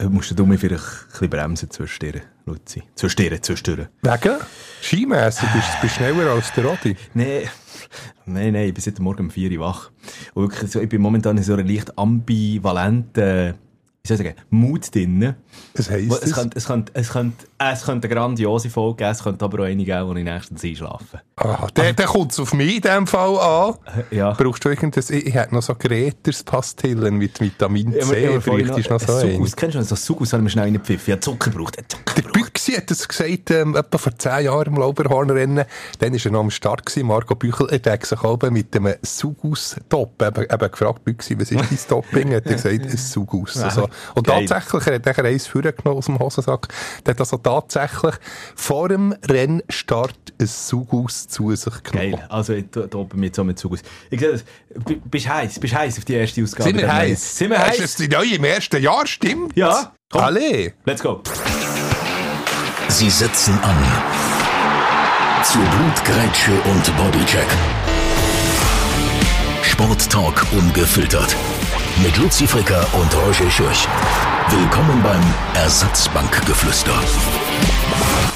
äh, musst du mich vielleicht ein bisschen bremsen zwischendurch, Luzi. Zwischendurch, zwischendurch. Wegen? Skimässig bist du bist schneller als der Rodi. Nein, nein, nein, ich bin seit morgen um 4 Uhr wach. Und wirklich, so, ich bin momentan in so einer leicht ambivalenten, wie soll ich sagen, Mut drin. Das heisst Es es? könnte, es, könnte, es, könnte, es könnte eine grandiose Folge geben, es könnte aber auch eine geben, wo ich nächstens einschlafe. Ah, der, der kommt auf mich in dem Fall an. Ja. Brauchst du irgendein, ich, ich hätte noch so Greters-Pastillen mit Vitamin Ich ich C, vorhin vielleicht ist noch so ein. Sugus. Kennst du so Sugus? Habe ich mir schnell reingepfiffen. Ich habe Zucker gebraucht. Ich habe Zucker Der. Büchsi hat das gesagt, ähm, etwa vor zehn Jahren im Lauberhornrennen. Dann war er noch am Start gewesen, Marco Büchel. Er hat sich oben mit einem Sugus-Top, eben, eben gefragt, Büchsi, was ist dein Topping? Hat er gesagt, ein Sugus. Also, und geil. tatsächlich, er hat nachher eins vorgenommen aus dem Hosensack. Der hat also tatsächlich vor dem Rennstart ein Sugus zu sich genommen. Geil. Also, ich toppe mich jetzt so mit Sugus. Ich sehe das. Bist heiß? Bist heiß auf die erste Ausgabe? Sind wir heiß? Sind wir Ist heiß? das die neue im ersten Jahr, stimmt? Ja. Komm. Alle. Let's go. Sie setzen an. Zu Blutgrätsche und Bodycheck. Sporttalk ungefiltert. Mit Luzi Fricker und Roger Schürch. Willkommen beim Ersatzbankgeflüster.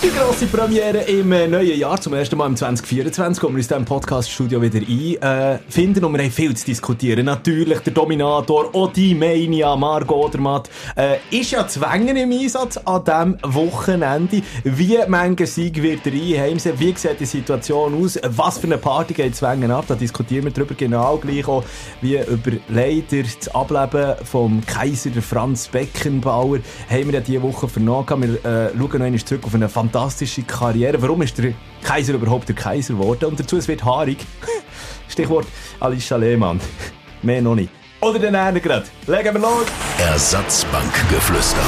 Die grosse Premiere im äh, neuen Jahr, zum ersten Mal im 2024, wo wir uns im Podcast-Studio wieder einfinden und wir haben viel zu diskutieren. Natürlich der Dominator, die Mania, Margot Odermatt, äh, ist ja zwängen im Einsatz an diesem Wochenende. Wie manche Sieg wird er einheimsen? Wie sieht die Situation aus? Was für eine Party geht zwängen ab? Da diskutieren wir darüber genau gleich auch, wie über leider das Ableben vom Kaiser Franz Beckenbauer haben wir ja diese Woche vernommen. Wir äh, schauen noch einmal zurück auf eine fantastische Karriere. Warum ist der Kaiser überhaupt der Kaiser geworden? Und dazu, es wird haarig. Stichwort Alicia Lehmann. Mehr noch nicht. Oder den einen gerade. Legen wir los. Ersatzbankgeflüster.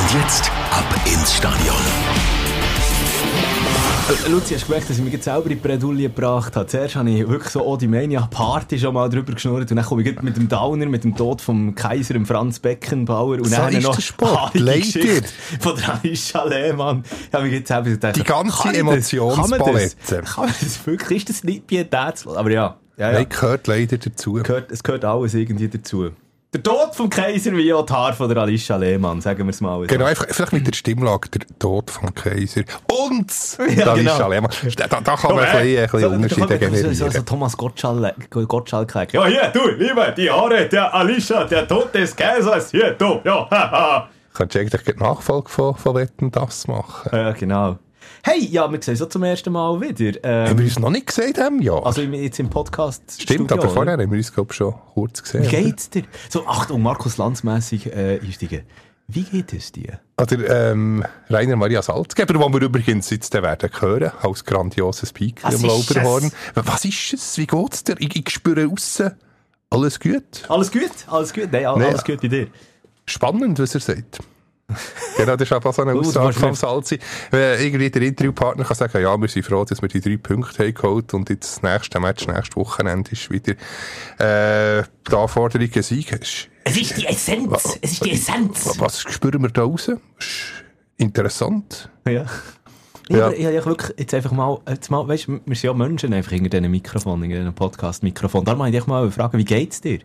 Und jetzt ab ins Stadion. Äh, Luzi, hast du gemerkt, dass ich mich jetzt selber in die Bredouille gebracht habe? Zuerst habe ich wirklich so die Mania Party schon mal drüber geschnurrt und dann komme ich mit dem Downer, mit dem Tod vom Kaiser im Franz Beckenbauer und So dann ist noch der Sport, leider. Von der Alicia Lehmann. Ich habe mich jetzt selber gedacht, Die ganze? Kann? Emotionspalette. Kann man das wirklich? Ist das nicht pietätslos? Aber ja, ja, ja. Nein, gehört leider dazu. Gehört, es gehört alles irgendwie dazu. Der Tod vom Kaiser wie auch die Haare von der Alicia Lehmann, sagen wir es mal. Genau, einfach, vielleicht mit der Stimmlage, der Tod vom Kaiser. Und Ja, da genau. ist Lehmann. Da, da kann man ein bisschen, ein bisschen So, Unterschiede da kommt so, so, so generieren. Thomas Gottschalk, Gottschalk Ja, hier, du, lieber, die Haare der Alicia, der Tod des Kaisers, hier, du, ja, haha. Könntest du eigentlich die Nachfolge von, von Wetten das machen? Ja, genau. Hey, ja, wir sehen so zum ersten Mal wieder. Haben Ähm, wir uns noch nicht gesehen in Jahr? also jetzt im Podcast. Stimmt, Studio, aber vorher oder? haben wir uns, glaube ich, schon kurz gesehen. Wie geht's dir? So, Achtung, Markus Lanz-mässig äh, einsteigen. Wie geht es dir? Oder ähm, Rainer Maria Salzgeber, den wir übrigens jetzt werden hören, als grandioses Speaker Was im Lauberhorn. es? Was ist es? Wie geht's dir? Ich, ich spüre aussen alles gut. Alles gut? Alles gut? Nein, alles gut bei dir. Spannend, was er sagt. genau, das ist einfach so eine Aussage vom Salzi. Wenn irgendwie der Interviewpartner kann sagen, ja, wir sind froh, dass wir die drei Punkte haben geholt und jetzt das nächste Match, nächstes Wochenende ist wieder äh, die Anforderung ein Sieg. Es ist die Essenz. Es ist die Essenz. Was spüren wir da raus? Ist interessant. Ja. Ich, Ja. ja. ich, ich wirklich jetzt einfach mal, jetzt mal weißt, wir sind ja Menschen einfach hinter diesen Mikrofon, in diesen Podcast-Mikrofon. Da wollte ich dich mal fragen, wie geht's dir?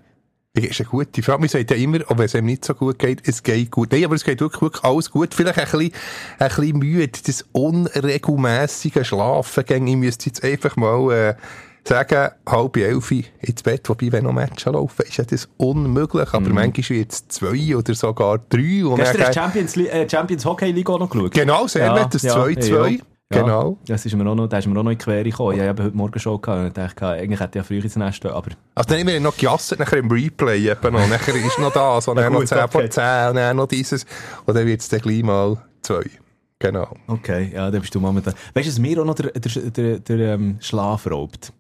Das ist eine gute Frage. Man sagt ja immer, wenn es einem nicht so gut geht, es geht gut. Nein, aber es geht wirklich, wirklich alles gut. Vielleicht ein bisschen, ein bisschen müde. Das unregelmässige Schlafen. Ich müsste jetzt einfach mal äh, sagen, halb elf ins Bett. Wobei, wenn noch Matches laufen, ist ja das unmöglich. Aber manchmal wird es zwei oder sogar drei. Und Gestern hast du Champions, äh, Champions Hockey League auch noch geschaut. Genau, sehr nett, das 2-2. Ja. Genau. Das ist mir auch noch, da ist mir auch noch in die Quere gekommen. Ich habe heute Morgen schon gehabt und dachte, eigentlich hätte ich ja früher ins Nest stehen, aber Also dann haben wir noch gejasset, nachher im Replay eben noch. Nachher ist noch das, und dann noch gut, 10 vor okay. 10 und dann noch dieses. Und dann wird es dann gleich mal zwei. Genau. okay, ja, dann bist du momentan. Weißt du, was mir auch noch der, der, der, der ähm, Schlaf raubt?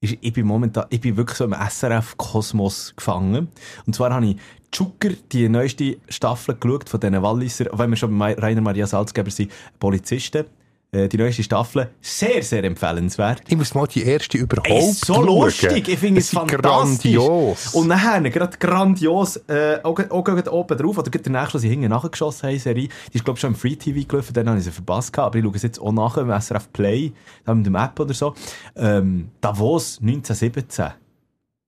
Ist, ich bin momentan, ich bin wirklich so im SRF-Kosmos gefangen. Und zwar habe ich Zucker, die neueste Staffel geschaut von diesen Walliser, wenn wir schon bei Rainer Maria Salzgeber sind, Polizisten. Äh, Die neueste Staffel, sehr, sehr empfehlenswert. Ich muss mal die erste überhaupt ist so schauen. lustig. Ich finde es sind fantastisch. grandios. Und nachher, gerade grandios, äh, auch, auch, auch oben drauf, oder gerade der nächste, die hinten nachgeschossen haben, Serie, die ist, glaube ich, schon im Free TV gelaufen, dann habe ich sie verpasst gehabt, aber ich schaue es jetzt auch nach im SRF Play, da mit dem App oder so. Ähm, Davos 1917.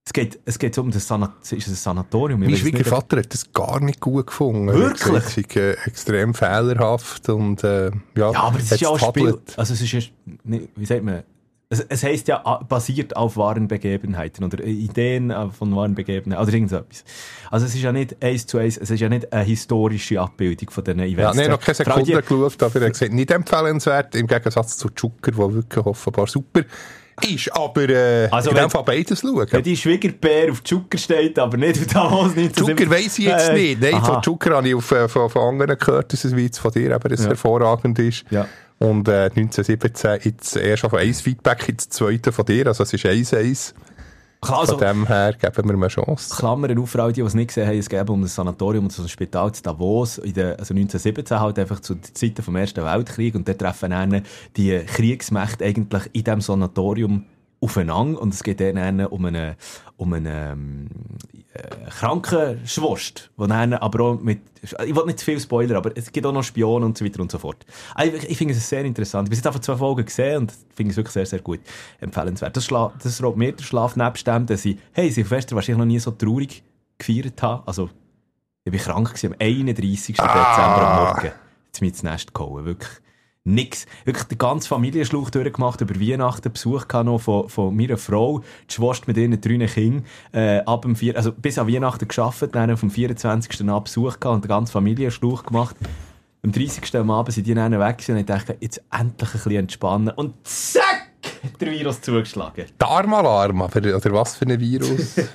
Es geht, es geht um das, Sanat ist ein Sanatorium. Ich Mein Schwiegervater hat das gar nicht gut gefunden. Wirklich? Es äh, extrem fehlerhaft und äh, ja, Ja, aber es ist ja auch Spiel. Also es ist ja, wie sagt man, es, es heisst ja ah, basiert auf wahren Begebenheiten oder äh, Ideen äh, von wahren Begebenheiten oder irgend so etwas. Also es ist ja nicht eins zu eins, es ist ja nicht eine historische Abbildung von diesen Ja, Events. nein, noch keine Sekunde geschaut, aber er hat gesagt, nicht empfehlenswert, im Gegensatz zu Zucker, der wirklich offenbar super ist, aber äh, Also in dem Fall beides schauen. Wenn die Schwiegerbär auf Zucker steht, aber nicht auf damals nicht Zucker weiss ich jetzt Äh, nicht. Nein, aha. von Zucker habe ich auf, äh, von, von anderen gehört, dass es wie jetzt von dir eben das Ja. hervorragend ist. Ja. Und äh, 1917 jetzt erst auf eins Feedback, jetzt das zweite von dir, also es ist 1-1. Also, Von dem her geben wir ihm eine Chance. Klammern auf für alle, die die es nicht gesehen haben, es geht um das Sanatorium und so ein Spital zu Davos, in der, also 1917 halt einfach zu den Zeiten vom Ersten Weltkrieg und dort treffen dann die Kriegsmächte eigentlich in diesem Sanatorium aufeinander und es geht dann um eine, um eine ähm, äh, Krankenschwurst, wo dann aber auch mit, ich will nicht zu viel Spoiler, aber es gibt auch noch Spionen und so weiter und so fort. Also Ich, ich finde es sehr interessant. Wir sind einfach zwei Folgen gesehen und finde es wirklich sehr, sehr gut. Empfehlenswert. Das, schla das raubt mir den Schlaf nebst dem, dass ich, hey, Silvester wahrscheinlich noch nie so traurig gefeiert habe. Also, ich war krank gewesen, am 31. Ah. Dezember am Morgen. Jetzt mir ins Nest gehauen, wirklich. Nix. Wirklich die ganze Familienschluch durchgemacht, über Weihnachten Besuch noch von, von meiner Frau, die Schwester mit ihren drei Kindern, äh, ab dem vier, also bis an Weihnachten geschafft, dann vom 24. an Besuch gehabt und den ganzen Familienschluch gemacht. Am 30. am Abend sind die dann weg und ich dachte, jetzt endlich ein bisschen entspannen und zack, hat der Virus zugeschlagen. Darmalarm, aber, oder was für ein Virus?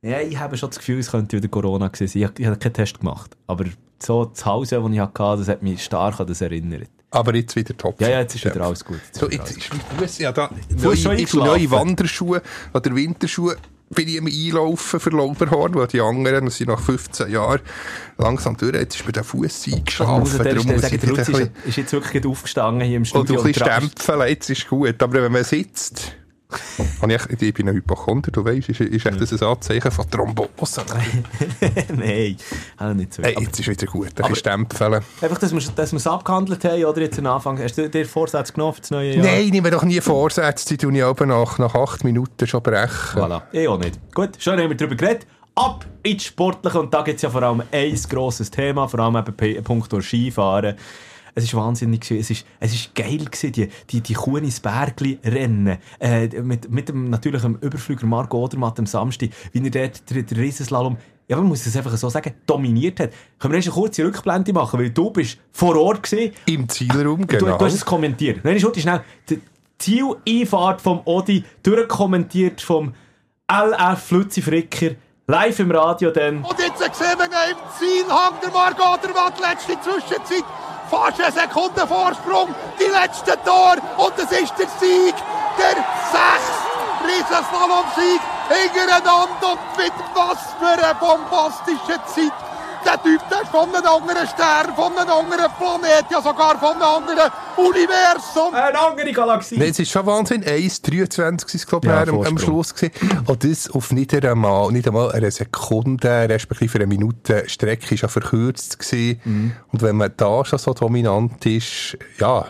Ja, ich habe schon das Gefühl, es könnte wieder Corona gewesen sein. Ich, ich habe keinen Test gemacht. Aber so das Haus, das ich hatte, das hat mich stark an das erinnert. aber jetzt wieder top. Ja, ja, jetzt ist wieder alles gut. Jetzt So, jetzt ist mein Fuß, ja, da, neue, ich neue. Wanderschuhe oder Winterschuhe bin ich am Einlaufen für Lauberhorn, weil die anderen das sind nach 15 Jahren langsam durch. Jetzt ist mir der Fuß eingeschlafen. Stelle muss sagen, ich der Lutz ist, ist jetzt wirklich aufgestanden hier im und Studio. du ein bisschen dran- stempeln, jetzt ist gut. Aber wenn man sitzt, ich, ich bin ein Hypochonder, du weißt, ist, ist echt das ein Anzeichen von Thrombose. Nein, auch nicht so. Hey, jetzt ist wieder gut, ein stempeln. einfach, dass wir dass wir es abgehandelt haben, oder jetzt am Anfang. Hast du dir Vorsätze genommen für das neue Jahr? Nein, ich nehme doch nie Vorsätze, die ich aber nach, nach acht Minuten schon brechen. Voilà. Ich auch nicht. Gut, schon haben wir darüber geredet. Ab ins Sportliche. Und da gibt es ja vor allem ein grosses Thema, vor allem eben Punkt Skifahren. Es war wahnsinnig, es ist, es ist geil gewesen, die, die, die Kuh ins Bergli rennen. Äh, mit, mit dem natürlichen Überflüger Marco Odermatt am Samstag, wie er dort den, den Riesenslalom, ja, man muss es einfach so sagen, dominiert hat. Können wir erst eine kurze Rückblende machen, weil du bist vor Ort gewesen Im Zielraum, Du, genau. du hast es kommentiert. Nein, Schutti, schnell. Die Zieleinfahrt vom Odi, durchkommentiert vom LF Flutzi Fricker, live im Radio dann. Und jetzt sehen wir ihn im Ziel, hängt der Margot der Watt, letzte Zwischenzeit. Fast eine Sekunde Vorsprung, die letzte Tor und es ist der Sieg, der sechs Riesenslalom-Sieg hintereinander und mit was für einer bombastischen Zeit. Der Typ, der ist von einem anderen Stern, von einem anderen Planet, ja sogar von einem anderen Universum. Eine andere Galaxie. Nein, es ist schon Wahnsinn. 1,23 war es, glaube ich, Ja, am. Schluss. Gewesen. Und das auf nicht einmal, nicht einmal eine Sekunde, respektive eine Minute Strecke, ist ja verkürzt gewesen. Mhm. Und wenn man da schon so dominant ist, ja,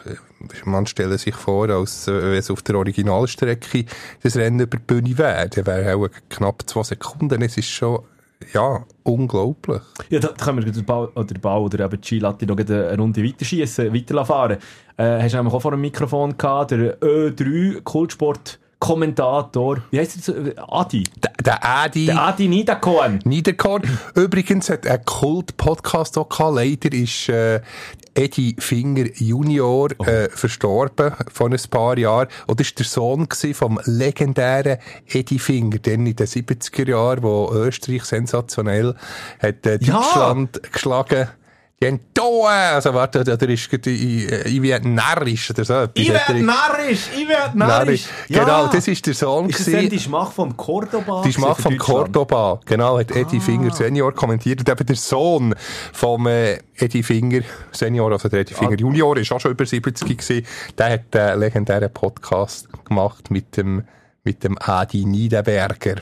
man stelle sich vor, als äh, wenn es auf der Originalstrecke das Rennen über die Bühne wäre, dann wäre auch knapp zwei Sekunden. Es ist schon, ja, unglaublich. Ja, da, können wir den Ball oder, den Ball oder eben die Skilatti noch eine Runde weiterschießen, weiterfahren. Äh, hast du nämlich auch vor dem Mikrofon gehabt, der Ö3 Kultsport-Kommentator. Wie heißt jetzt? Adi. Der, der Adi... Der Adi Niederkorn. Niederkorn. Übrigens hat ein Kult-Podcast auch gehabt. Leider ist äh, Eddie Finger Junior äh, verstorben vor ein paar Jahren. Und das war der Sohn vom legendären Eddie Finger, der in den 70er Jahren, wo Österreich sensationell hat äh, Ja! Deutschland geschlagen die haben da, also warte, oder ist gerade, ich, ich werde narrisch oder so. Ich er- werde narrisch, ich werde narrisch. narrisch. Genau, das ist der Sohn Ist das denn die Schmach vom Cordoba? Die Schmach vom? Cordoba, genau, hat Ah. Eddie Finger Senior kommentiert. Und eben der Sohn vom äh, Eddie Finger Senior, also der Eddie Finger Ah. Junior, ist auch schon über 70 gewesen. Der hat einen legendären Podcast gemacht mit dem, mit dem Adi Niederberger.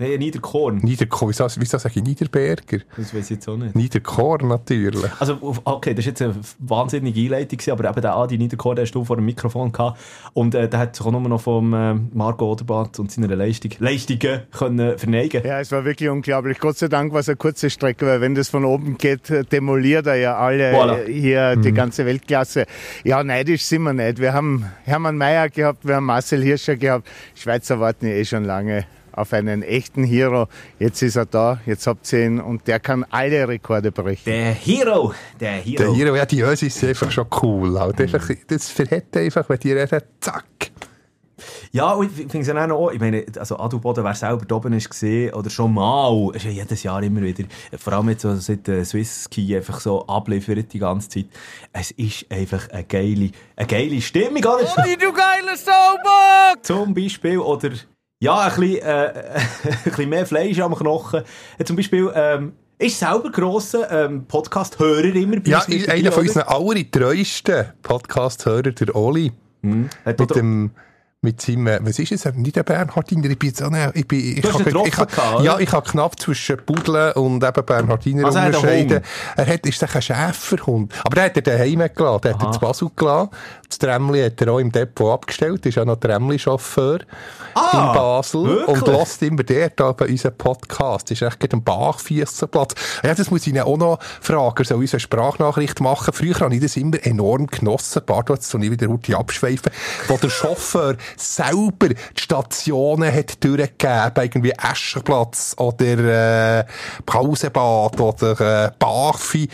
Nein, Niederkorn. Niederkorn, wieso, wieso sage ich Niederberger? Das weiß ich jetzt auch nicht. Niederkorn natürlich. Also, auf- okay, das war jetzt eine wahnsinnige Einleitung, aber eben der Adi Niederkorn, der hast du vor dem Mikrofon gehabt. Und äh, der hat sich auch nur noch vom äh, Marco Oderbart und seiner Leistung, Leistungen können verneigen. Ja, es war wirklich unglaublich. Gott sei Dank war es eine kurze Strecke, weil wenn das von oben geht, äh, demoliert er ja alle Voilà. äh, hier die ganze Weltklasse. Ja, neidisch sind wir nicht. Wir haben Hermann Mayer gehabt, wir haben Marcel Hirscher gehabt. Schweizer warten ja eh schon lange auf einen echten Hero. Jetzt ist er da, jetzt habt ihr ihn und der kann alle Rekorde brechen. Der Hero, der Hero. Der Hero, ja, die Ösis sind einfach schon cool. Halt. Einfach, das verhält einfach, wenn die reden, zack. Ja, und ich finde es ja auch noch, ich meine, also Adu Boden, wer selber da oben ist gesehen, oder schon mal, ist ja jedes Jahr immer wieder, vor allem jetzt so seit der Swiss Ski einfach so abliefert die ganze Zeit. Es ist einfach eine geile, eine geile Stimmung, oder? du geiler Saubock! Zum Beispiel, oder, ja, ein bisschen, äh, ein bisschen mehr Fleisch am Knochen. Äh, Zum Beispiel, ähm, ist selber grosser ähm, Podcast-Hörer immer bei Ja, einer von unseren allertreuesten Podcast-Hörern, der Oli. Hat Mit auch- dem, mit seinem, äh, was ist es, nicht der Bernhardiner, ich bin jetzt auch nicht, ich bin, ich ich getroffen kann- gehabt? Ja, ich kann knapp zwischen Pudeln und eben Bernhardiner Also er unterscheiden. Er hat, ist doch ein Schäferhund. Aber der hat er daheim gelassen, der hat er zu Basel gelassen. Das Trämli hat er auch im Depot abgestellt, ist auch noch Trämli-Chauffeur Ah, in Basel wirklich? und lässt immer dort aber unseren Podcast. Ist echt am Bachfiessenplatz. Ja, das muss ich ihn auch noch fragen. Er soll uns eine Sprachnachricht machen. Früher habe ich das immer enorm genossen. Pardon, jetzt soll ich wieder abschweifen. Wo der Chauffeur selber die Stationen hat durchgegeben. Irgendwie Eschenplatz oder, äh, Pausebad oder, äh, Bachfi.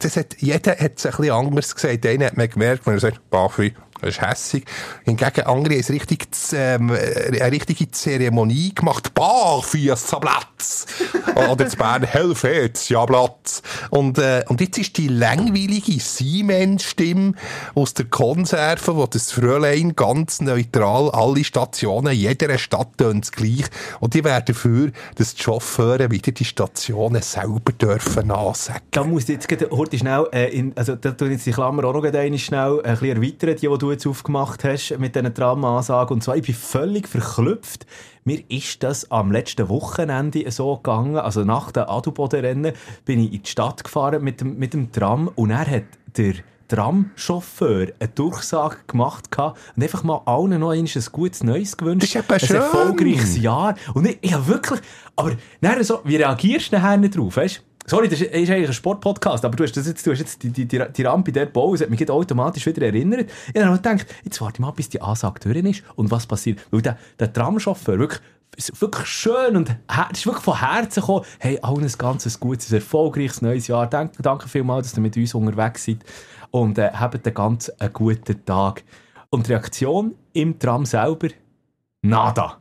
Das hat, jeder hat es ein bisschen anders gesagt. Einer hat man gemerkt, wenn er sagt, Bachfi, das ist hässig. Hingegen andere haben es richtig, ähm, äh, eine richtige Zeremonie gemacht. Barfüsserplatz! Oder das Bern Helvetiaplatz. Und, äh, und jetzt ist die langweilige Siemens-Stimme aus der Konserve, wo das Fräulein ganz neutral alle Stationen, jeder Stadt tönt gleich. Und die wäre dafür, dass die Chauffeure wieder die Stationen selber dürfen ansagen. Da muss jetzt gerade schnell, äh, in, also da ich jetzt die Klammer auch noch schnell ein bisschen erweitern, die, die du jetzt aufgemacht hast mit diesen Drama-Ansagen. Und zwar, ich bin völlig verklüpft. Mir ist das am letzten Wochenende so gegangen, also nach dem Adelboden-Rennen bin ich in die Stadt gefahren mit dem, mit dem Tram und er hat der Tramchauffeur eine Durchsage gemacht und einfach mal allen noch ein gutes Neues gewünscht. Das ist ein erfolgreiches Jahr. Und ich, ich habe wirklich, aber so, wie reagierst du nachher nicht drauf, weißt? Sorry, das ist, eigentlich ein Sportpodcast, aber du hast, das jetzt, du hast jetzt die, die, die, die Rampe dort gebaut, das hat mich automatisch wieder erinnert. Ich habe gedacht, jetzt warte mal, bis die Ansage durch ist und was passiert. Weil der, der Tramchauffeur wirklich, ist wirklich schön und ist wirklich von Herzen gekommen. Hey, allen ein ganzes gutes, erfolgreiches neues Jahr. Danke, danke vielmals, dass ihr mit uns unterwegs seid und äh, habt einen ganz einen guten Tag. Und die Reaktion im Tram selber? Nada.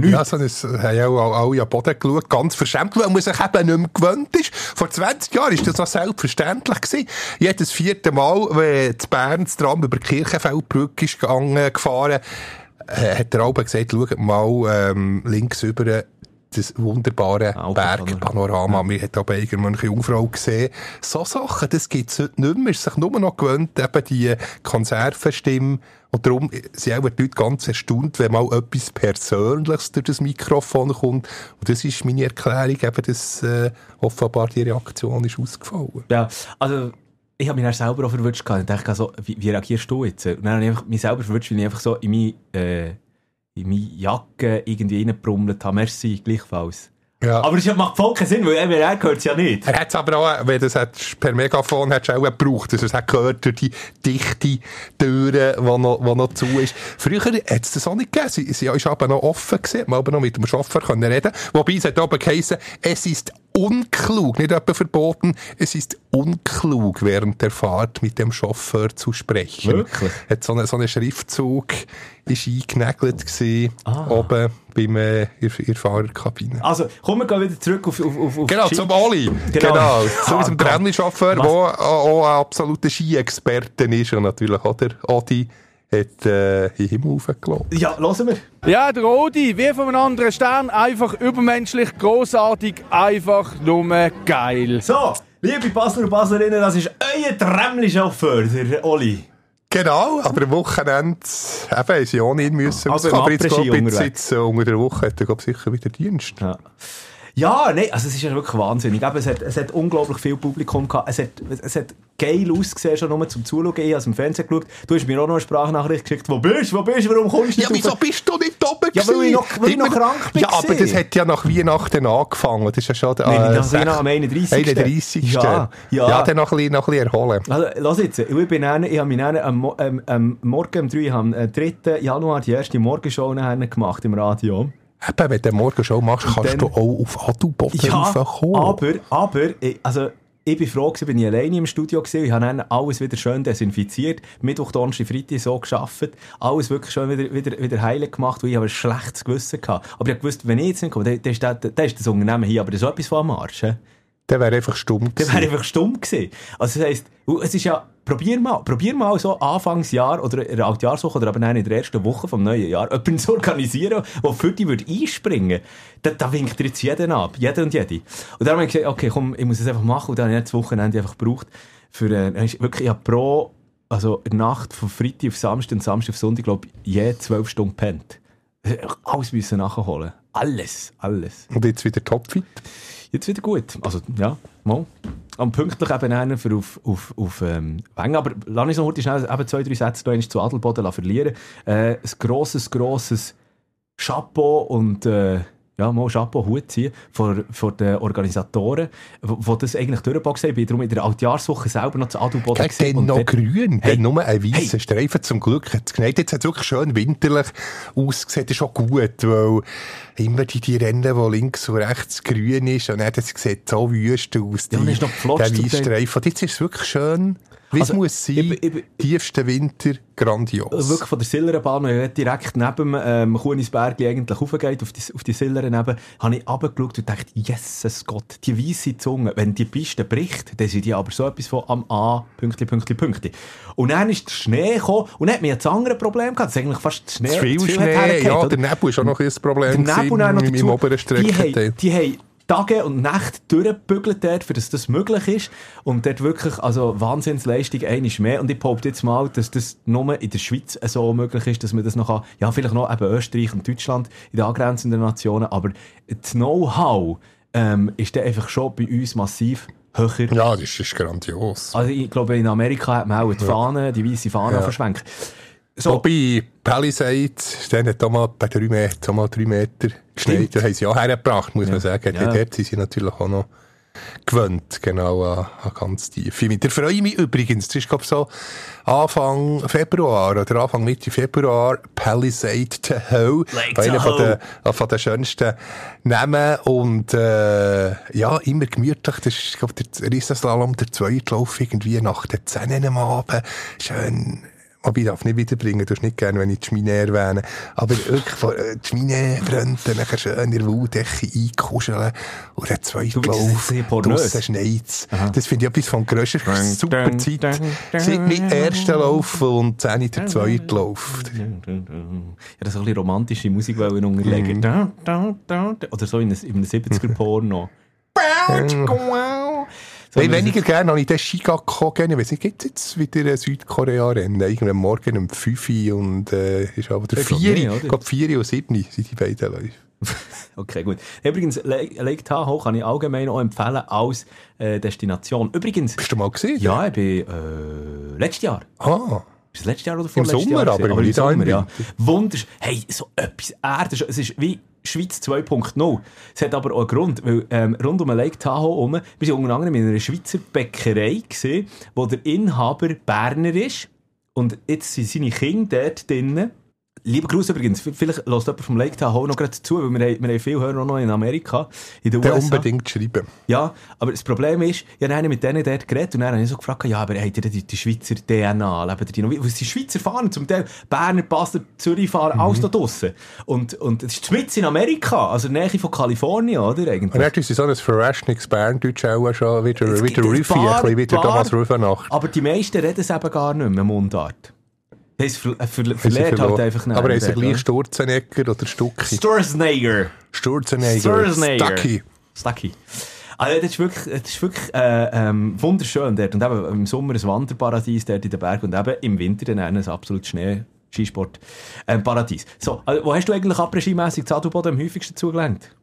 Ja, so das haben ja auch alle am Boden geschaut, ganz verschämt, weil man sich eben nicht mehr gewöhnt ist. Vor 20 Jahren war das noch selbstverständlich gewesen. Jedes vierte Mal, wenn zu Bern das Tram über die Kirchenfeldbrücke ist gegangen, gefahren, äh, hat der Alba gesagt, schaut mal ähm, links über das wunderbare Alpenpanorama. Bergpanorama. Wir haben aber irgendwann Jungfrau gesehen. So Sachen, das gibt es heute nicht mehr. Es ist sich nur noch gewöhnt, eben die Konservenstimme. Und darum sind auch die Leute ganz erstaunt, wenn mal etwas Persönliches durch das Mikrofon kommt. Und das ist meine Erklärung, eben, dass äh, offenbar die Reaktion ist ausgefallen. Ja, also ich habe mich dann selber auch gehabt. und dachte so, wie, wie reagierst du jetzt? Und dann habe ich einfach mich selber verwünscht, weil ich einfach so in meine, äh, in meine Jacke irgendwie reingebrummelt habe. Merci, gleichfalls. Ja. Aber es macht voll keinen Sinn, weil er gehört es ja nicht. Er hat es aber auch, wenn das hat, per Megafon hat auch gebraucht. Also es hat gehört durch die dichte Türe, die noch, die noch zu ist. Früher hat es das auch nicht gegeben. Sie, sie ist aber noch offen gewesen. Man aber noch mit dem Chauffeur können reden. Wobei es hat aber geheissen, es ist unklug, nicht etwa verboten, es ist unklug, während der Fahrt mit dem Chauffeur zu sprechen. Wirklich? Hat so ein so eine Schriftzug ist eingenägelt gewesen, Ah. oben beim, äh, in, in der Fahrerkabine. Also, kommen wir wieder zurück auf, auf, auf, Genau, zum Oli. Genau. Genau. Zu Ah, unserem. Trennli-Chauffeur, der auch ein absoluter Ski-Experte ist. Und natürlich auch der Odi hat äh, in den Himmel hochgelassen. Ja, hören wir. Ja, der Rodi, wie von einem anderen Stern, einfach übermenschlich, großartig, einfach nur geil. So, liebe Basler und Baslerinnen, das ist euer Tremli-Chauffeur, der Oli. Genau, aber am Wochenende, eben, haben sie auch nicht müssen. Also Aber, jetzt, Après-Ski glaub ich, jetzt, unter der Woche hat er, glaub sicher wieder Dienst. Ja. Ja, nein, also es ist ja wirklich wahnsinnig. Eben, es, hat, es hat unglaublich viel Publikum gehabt. Es hat, es hat geil ausgesehen, schon nur zum Zuschauen. Ich habe es im Fernsehen geschaut. Du hast mir auch noch eine Sprachnachricht geschickt. Wo bist du? Wo bist du? Warum kommst du Ja, wieso bist du nicht oben Ja, weil ich noch- weil ich noch krank bin Ja, aber das hat ja nach Weihnachten angefangen. Das ist ja schon der Nein, äh, nach sech- Weihnachten am 31. 31. Ja, ja. ja dann noch ein bisschen, noch ein bisschen erholen. Also, lass jetzt, ich, bin dann, ich habe mich dann am, ähm, am Morgen um 3, ich habe am 3. Januar die erste Morgenshow gemacht im Radio. Eben, wenn du morgen schon machst, kannst dann- du auch auf Adelboden Ja, raufkommen. aber, aber, ich- also, ich bin froh gewesen, bin ich alleine im Studio gewesen. Ich habe dann alles wieder schön desinfiziert. Mittwoch, Donnerstag, Freitag so geschafft. Alles wirklich schön wieder, wieder, wieder heilig gemacht, weil ich aber ein schlechtes Gewissen hatte. Aber ich habe gewusst, wenn ich jetzt nicht komme, dann, dann, ist, das, dann ist das Unternehmen hier aber so etwas von am Arsch. Der wäre einfach stumm Der gewesen. wäre einfach stumm gewesen. Also das heisst, es ist ja, probier mal, probier mal so Anfangsjahr oder in der Altjahrswoche oder aber nein, in der ersten Woche vom neuen Jahr jemanden zu organisieren, der für dich würde einspringen würde. Da, da winkt dir jetzt jeden ab, jeder und jede. Und dann habe ich gesagt, okay, komm, ich muss es einfach machen und dann habe ich das Wochenende einfach gebraucht für, äh, wirklich, ich habe pro, also der Nacht von Freitag auf Samstag und Samstag auf Sonntag, glaube ich, je zwölf Stunden pennt. Alles müssen nachholen. Alles, alles. Und jetzt wieder topfit. Jetzt wieder gut. Also, ja, mal. Am pünktlich eben einen für auf, auf, auf ähm, Wengen. Aber lass uns noch schnell eben zwei, drei Sätze noch zu Adelboden verlieren. Äh, ein grosses, grosses Chapeau und äh, ja, mal Chapeau, Hut ziehen vor, vor den Organisatoren, die das eigentlich durchgeboxt haben. Ich bin darum in der Altjahrswoche selber noch zu Adelboden gewesen dann und noch grün, Hey. nur ein weißer Hey. Streifen zum Glück hat es geneigt. Jetzt hat es wirklich schön winterlich ausgesehen. Das ist auch gut, weil immer die, die Rennen, wo links und rechts grün ist, und dann, das sieht so wüst aus. Ja, die- ist noch Der. Und jetzt ist es wirklich schön, wie Also, es muss sein. ich- ich- Tiefster Winter, grandios. Also wirklich von der Sillerenbahn, wenn ich direkt neben dem ähm, Kunisberg eigentlich raufgeht, auf die, auf die Silleren neben, habe ich runtergeschaut und dachte, Jesus Gott, die weisse Zunge, wenn die Piste bricht, dann sind die aber so etwas von am A, Pünktli, Pünktli, Pünktli. Und dann ist der Schnee gekommen und dann hat mir ein anderes Problem gehabt, das ist eigentlich fast Schnee, zu viel Schnee, ja, der Nebel ist auch noch ein Problem Der Nebel noch gewesen, im, dazu. im oberen die, Streckenteil. haben, die haben Tage und Nächte durchgebügelt dort, für dass das möglich ist. Und dort wirklich, also Wahnsinnsleistung, einiges mehr. Und ich behaupte jetzt mal, dass das nur in der Schweiz so möglich ist, dass man das noch kann. Ja, vielleicht noch eben Österreich und Deutschland in den angrenzenden Nationen. Aber das Know-how ähm, ist dann einfach schon bei uns massiv höher. Ja, das ist grandios. Also ich glaube, in Amerika hat man auch die Fahne, die weiße Fahne Ja. verschwenkt. So, Wobei, Palisade, dann hat auch mal bei drei Meter, mal drei Meter geschneit. Da haben sie auch hergebracht, muss man sagen. Ja. Dort sind sie natürlich auch noch gewöhnt, genau, an, an ganz tiefe Winter. freue ich mich übrigens, das ist, glaube so Anfang Februar oder Anfang Mitte Februar, Palisade Tahoe. Lake Einer von den, von den schönsten Namen und, äh, ja, immer gemütlich. Das ist, glaube der Riesenslalom, der zweite Lauf irgendwie nach den Zähnen am Abend. Schön, Wobei, ich darf nicht wiederbringen, du hast nicht gerne, wenn ich die Schmine erwähne. Aber wirklich, von, äh, die Schmine brennt, dann nachher schön in der Wauldecke einkuscheln und das ist Lauf, draussen schneit's. Das finde ich etwas von grösser super Zeit. Seit mein erster Lauf und 10 der zweite Lauf. Ja, das so ein bisschen romantische Musik unterlegen. Da. Oder so in einem 70er-Porno. Nein, weniger gerne habe ich den Shigakko gerne. Ich gibt es jetzt wieder ein Südkorea-Rennen? Irgendwann morgen um 5 Uhr und äh, ist aber der Ich glaub 4 nicht, Uhr. oder? Ich glaube 4 und 7 Uhr sind die beiden Läufe. Okay, gut. Übrigens, Lake Tahoe kann ich allgemein auch empfehlen als äh, Destination. Übrigens, Bist du mal gesehen? ja, ich bin äh, letztes Jahr. Ah, Ist das letztes Jahr oder Im vorletztes Sommer Jahr? aber, gewesen? aber im auch im Sommer, ja. Wunderschön. Hey, so etwas Erde. Es ist wie Schweiz 2.0. Es hat aber auch einen Grund, weil ähm, rund um den Lake Tahoe herum, wir waren unter anderem in einer Schweizer Bäckerei gesehen, wo der Inhaber Berner ist. Und jetzt sind seine Kinder dort drinnen. Lieber Gruß übrigens, vielleicht lässt jemand vom Lake Tahoe noch gerade zu, weil wir, haben- wir haben viele Hörer auch noch in Amerika, in den der USA. unbedingt schreiben. Ja, aber das Problem ist, ich habe mit denen dort geredet und dann habe ich so gefragt, ja, aber habt ihr die, die Schweizer DNA, leben die noch? Wie- Weil die Schweizer fahren zum Teil, Berner, Basler, Zürich fahren, Mhm. alles da draussen. Und, und es ist mitten in Amerika, also in der Nähe von Kalifornien, oder? Und Eigentlich. dann hat uns so ein Verraschnigs Berndeutsch auch schon wieder, wieder gibt ein bisschen wieder Thomas Rufenacht. Aber die meisten reden es eben gar nicht mehr, Mundart. Das ver ver verliert halt einfach nicht. Aber haben sie gleich Sturzenegger oder Stucki? Sturzenegger. Sturzenegger. Sturzenegger. Stucky. Stucky. Also, das ist wirklich, das ist wirklich äh, ähm, wunderschön dort. Und eben im Sommer ein Wanderparadies dort in den Bergen und eben im Winter dann ein absolut Schnee. Skisport, äh, Paradies. So, also, wo hast du eigentlich après-ski-mässig Zadelboden am häufigsten zugelenkt?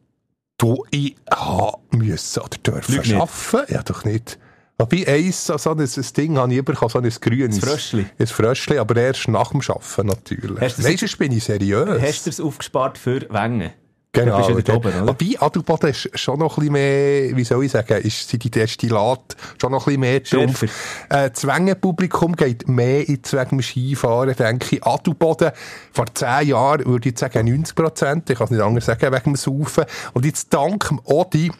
Du, ich ha müssen oder nicht. arbeiten? Ja, doch nicht. Wobei, eins, so ein, ein Ding habe ich bekommen, so ein grünes. Ein Fröschli. Ein Fröschli, aber erst nach dem Arbeiten natürlich. Hast du das- Meistens bin ich seriös. Hast du es aufgespart für Wengen? Genau. Bist du wieder der- oben, oder? Wobei, Adelboden ist schon noch ein bisschen mehr, wie soll ich sagen, ist, sind die Destillate schon noch ein bisschen mehr drauf. Äh, das Wengenpublikum geht mehr ins wegen dem Skifahren, denke ich. Adelboden, vor zehn Jahren würde ich sagen 90 Prozent, ich kann es nicht anders sagen, wegen dem Saufen. Und jetzt dank dem Odi,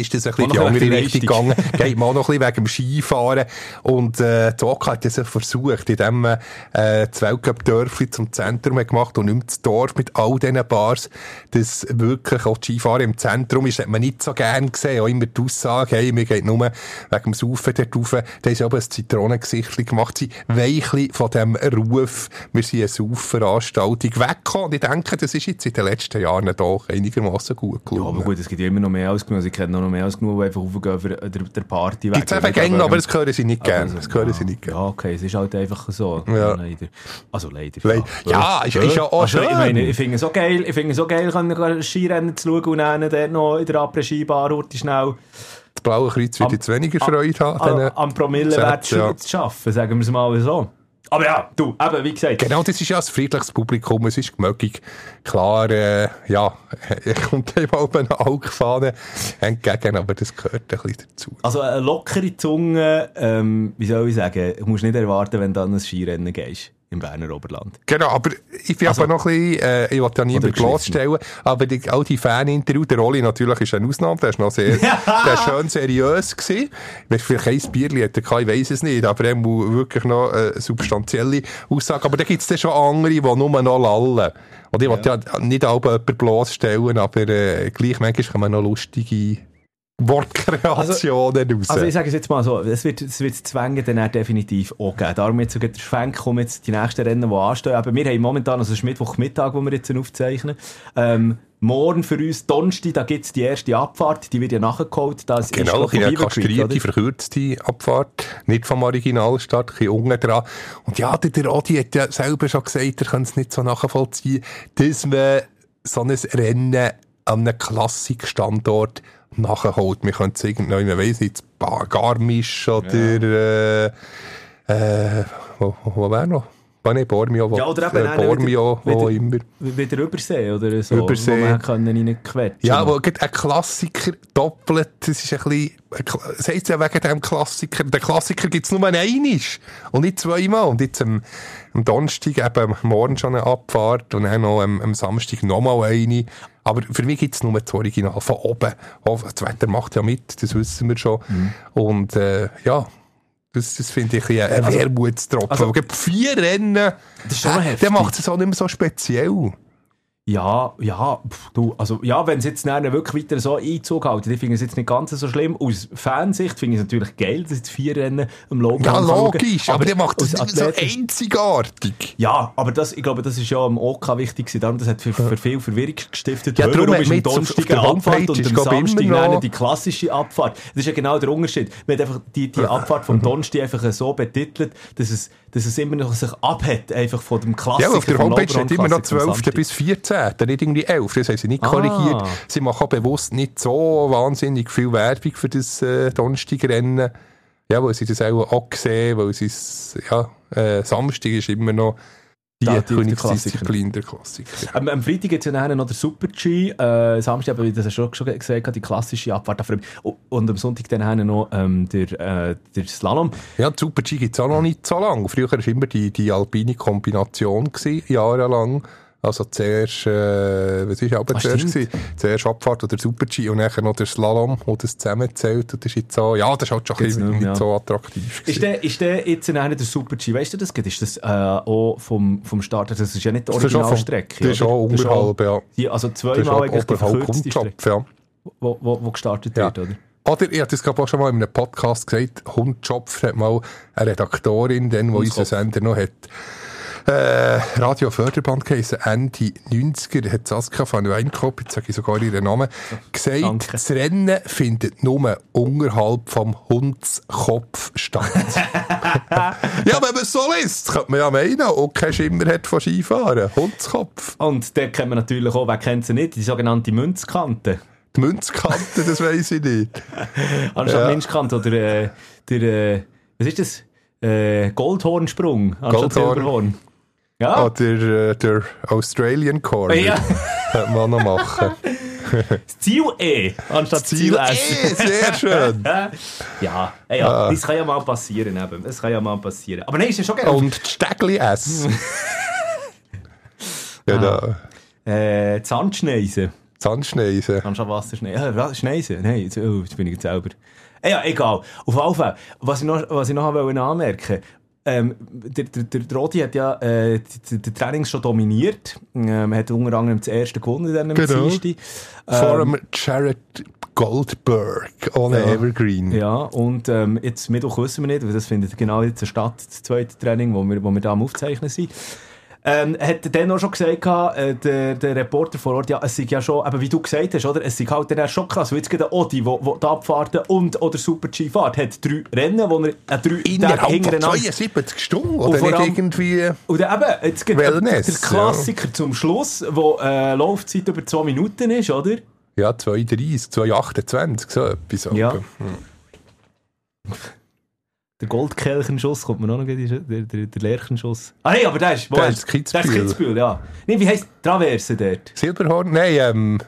ist das ein bisschen in die andere Richtung gegangen. Geht auch noch ein bisschen wegen dem Skifahren. Und, äh, OK hat ja versucht, indem man, äh, das Weltcup-Dörfli zum Zentrum gemacht und nicht mehr das Dorf mit all diesen Bars, das wirklich auch Skifahren im Zentrum ist, hat man nicht so gern gesehen. Auch immer die Aussage, hey, wir gehen nur wegen dem Saufen dort rauf. Da ist aber ein Zitronengesichtchen gemacht. Sie weichli von dem Ruf, wir sind eine Saufveranstaltung weggekommen. Und ich denke, das ist jetzt in den letzten Jahren doch einigermaßen gut Ja, gelungen. aber gut, es gibt ja immer noch mehr genug. Also ich kenne noch mehr als genug, die einfach raufgehen für der, der Party. Wegen- eben wegen- Gänge, aber wegen- das hören sie nicht. Also, Das hören ja, sie nicht. Ja, okay, es ist halt einfach so. Ja. Leider. Also leider. Le- Ja, ist- ist ja auch also, Ich schön. meine, ich finde es so geil, ich finde es so geil, kann Skirennen zu schauen und dann dort noch in der Après-Ski-Bar schnell Das Blaue Kreuz wird Am- jetzt weniger Freude haben. am, Promillewert ja. zu arbeiten, sagen wir es mal so. Aber ja, du, eben, wie gesagt. Genau, das ist ja ein friedliches Publikum, es ist gemögig. Klar, äh, ja, er kommt eben auch eine Alkfahne entgegen, aber das gehört ein bisschen dazu. Also eine lockere Zunge, ähm, wie soll ich sagen, du musst nicht erwarten, wenn du an ein Skirennen gehst im Berner Oberland. Genau, aber ich bin Also- aber noch ein bisschen, äh, ich will ja niemand geschliffen. bloßstellen, aber die, all die Faninterviews, der Oli natürlich ist eine Ausnahme, der ist noch sehr, der ist schön seriös gewesen. Wenn vielleicht ein Bierli hätte, ich weiss es nicht, aber er muss wirklich noch äh, substanzielle Aussage. Aber da gibt es dann schon andere, die nur noch lallen. Und ich will ja, nicht alle jemanden bloßstellen, aber äh, gleich manchmal kann man noch lustige Wortkreationen raus. Also ich sage es jetzt mal so, es wird, es wird Zwänge dann auch definitiv auch geben. Darum jetzt sogar der Schwenk kommen jetzt die nächsten Rennen, die anstehen. Aber wir haben momentan, also es ist Mittwochmittag, wo wir jetzt aufzeichnen, ähm, morgen für uns Donnerstag, da gibt es die erste Abfahrt, die wird ja nachgeholt. Das Genau, ist eine kastrierte, verkürzte Abfahrt. Nicht vom Originalstart, ein bisschen unten dran. Und ja, der, der Adi hat ja selber schon gesagt, er kann es nicht so nachvollziehen, dass man so ein Rennen an einem Klassikstandort nachholt. Wir können es irgendwie, man weiss nicht, Garmisch oder, äh, äh, wo, wo wäre noch? Ah, nee, Bormio, wo, Ja, oder eben äh, Bormio, wieder- wo wieder- immer. Wieder Übersee oder so, Übersee. wo man können reinquetschen. Ja, gerade ein Klassiker doppelt, das ist ein bisschen, es heisst ja wegen dem Klassiker, der Klassiker gibt's nur einmal und nicht zweimal. Und jetzt am, am Donnerstag eben morgen schon eine Abfahrt und dann noch am, am Samstag nochmal eine. Aber für mich gibt's nur das Original von oben. Oh, Das Wetter macht ja mit, das wissen wir schon. Und äh, ja, das, das finde ich ein, ein Wermutstropfen. also- Also, vier Rennen, Das ist schon äh, heftig. der macht es auch nicht mehr so speziell. Ja, ja, pff, du, also, ja, wenn es jetzt nachher wirklich weiter so Einzug halten, ich finde es jetzt nicht ganz so schlimm. Aus Fansicht finde ich es natürlich geil, dass jetzt vier Rennen im Logo Ja, logisch, aber, der macht das so einzigartig. Ja, aber das, ich glaube, das ist ja am OK wichtig gewesen. Darum, das hat für, für viel Verwirrung gestiftet. Ja, darum ist am Donnerstag eine Abfahrt und am Samstag die klassische Abfahrt. Das ist ja genau der Unterschied. Man hat einfach die, die Abfahrt vom Donnerstag einfach so betitelt, dass es, dass es immer noch sich abhat, einfach von dem Klassiker. Ja, auf der Homepage steht immer noch Klassiker am 12. Samstag. bis 14. Nicht irgendwie 11. Das haben sie nicht Ah. korrigiert. Sie machen auch bewusst nicht so wahnsinnig viel Werbung für das äh, Donnerstagrennen. Ja, weil sie das auch, auch sehen, weil sie es, ja, äh, Samstag ist immer noch die Da, die- Königsdisziplin der Klassiker. Am, am Freitag gibt es ja noch der Super-G. Äh, Samstag, aber wie das schon, schon gesagt die klassische Abfahrt. Dafür- Und am Sonntag dann noch ähm, der, äh, der Slalom. Ja, die Super-G gibt es auch noch nicht so lange. Früher war immer die, die alpine Kombination, gewesen, jahrelang. Also zuerst, äh, was war aber Ah, zuerst? gewesen? Zuerst Abfahrt oder Super-G und dann noch der Slalom, wo das zusammenzählt. Und das ist jetzt so, ja, das ist halt schon ein bisschen nicht ja. so attraktiv. Ist gewesen. der, ist der jetzt nachher der Super-G? Weißt du das? gerade? Ist das äh, auch vom, vom Start? Das ist ja nicht die ist Originalstrecke. Das ist auch ist unterhalb, ja. Die, also Das ist zweimal auch eigentlich die verkürzte Strecke, ja. wo, wo, wo gestartet Ja. wird, oder? Oder, ich habe das glaube auch schon mal in einem Podcast gesagt, Hundschopf hat mal eine Redaktorin, dann, wo unser Hundskopf. Sender noch hat, äh, Radio Förderband geheißen, Ende 90er, hat Saskia van Weinkop, jetzt sage ich sogar ihren Namen, gesagt, Danke. das Rennen findet nur unterhalb vom Hundskopf statt. ja, wenn man es so liest, könnte man ja meinen, auch kein Schimmer hat von Skifahren. Hundskopf. Und dort kennen wir natürlich auch, wer kennt sie nicht, die sogenannte Münzkante. Die Münzkante, das weiss ich nicht. Anstatt Ja. Münzkante oder äh, der, äh, was ist das? Äh, Goldhornsprung anstatt Goldhorn. Silberhorn. Ja, Oder äh, der Australian Corner. Ja. Könnte man noch machen. das Ziel E anstatt Ziel Ziel, E, S. sehr schön. ja, äh, ja Ah. das kann ja mal passieren. Eben. Das kann ja mal passieren. Aber nein, ist ja schon gerne. Und Stegli S. ja, da. Äh, Zandschneise. Sandschneisen. Kannst du Wasser schneisen? Ja, Schneisen? Nein, jetzt, oh, jetzt bin ich jetzt selber. Ja, egal. Auf jeden Fall, was ich noch, was ich noch wollte anmerken ähm, der, der, der, Rodi hat ja äh, die, die Trainings schon dominiert. Ähm, hat unter anderem das erste gewonnen in diesem Genau. Vor Ähm, Jared Goldberg ohne Ja. Evergreen. Ja, und ähm, jetzt Mittwoch wissen wir nicht, weil das findet genau jetzt statt, das zweite Training, wo wir, wo wir da am Aufzeichnen sind. Ähm, hat dann auch schon gesagt, äh, der, der Reporter vor Ort, ja, es sei ja schon, eben wie du gesagt hast, oder? Es sei halt dann schon krass, weil jetzt der Odi, wo, wo die Abfahrten und oder Super-G fährt, hat drei Rennen, wo er äh, drei Innerhalb von hintereinander... 72 Stunden. Und Oder nicht allem- irgendwie... Und eben, jetzt gibt Wellness, der Klassiker zum Schluss, wo äh, Laufzeit über zwei Minuten ist, oder? Ja, 2,30, 2,28, so etwas. Ja. aber- Der Goldkelchenschuss kommt mir auch noch der, der, der Lerchenschuss. Ah nein, aber der ist... wo Der ist- ist Kitzbühel. Der ist Kitzbühel, ja. Nee, wie heisst Traverse dort? Silberhorn? Nein, ähm...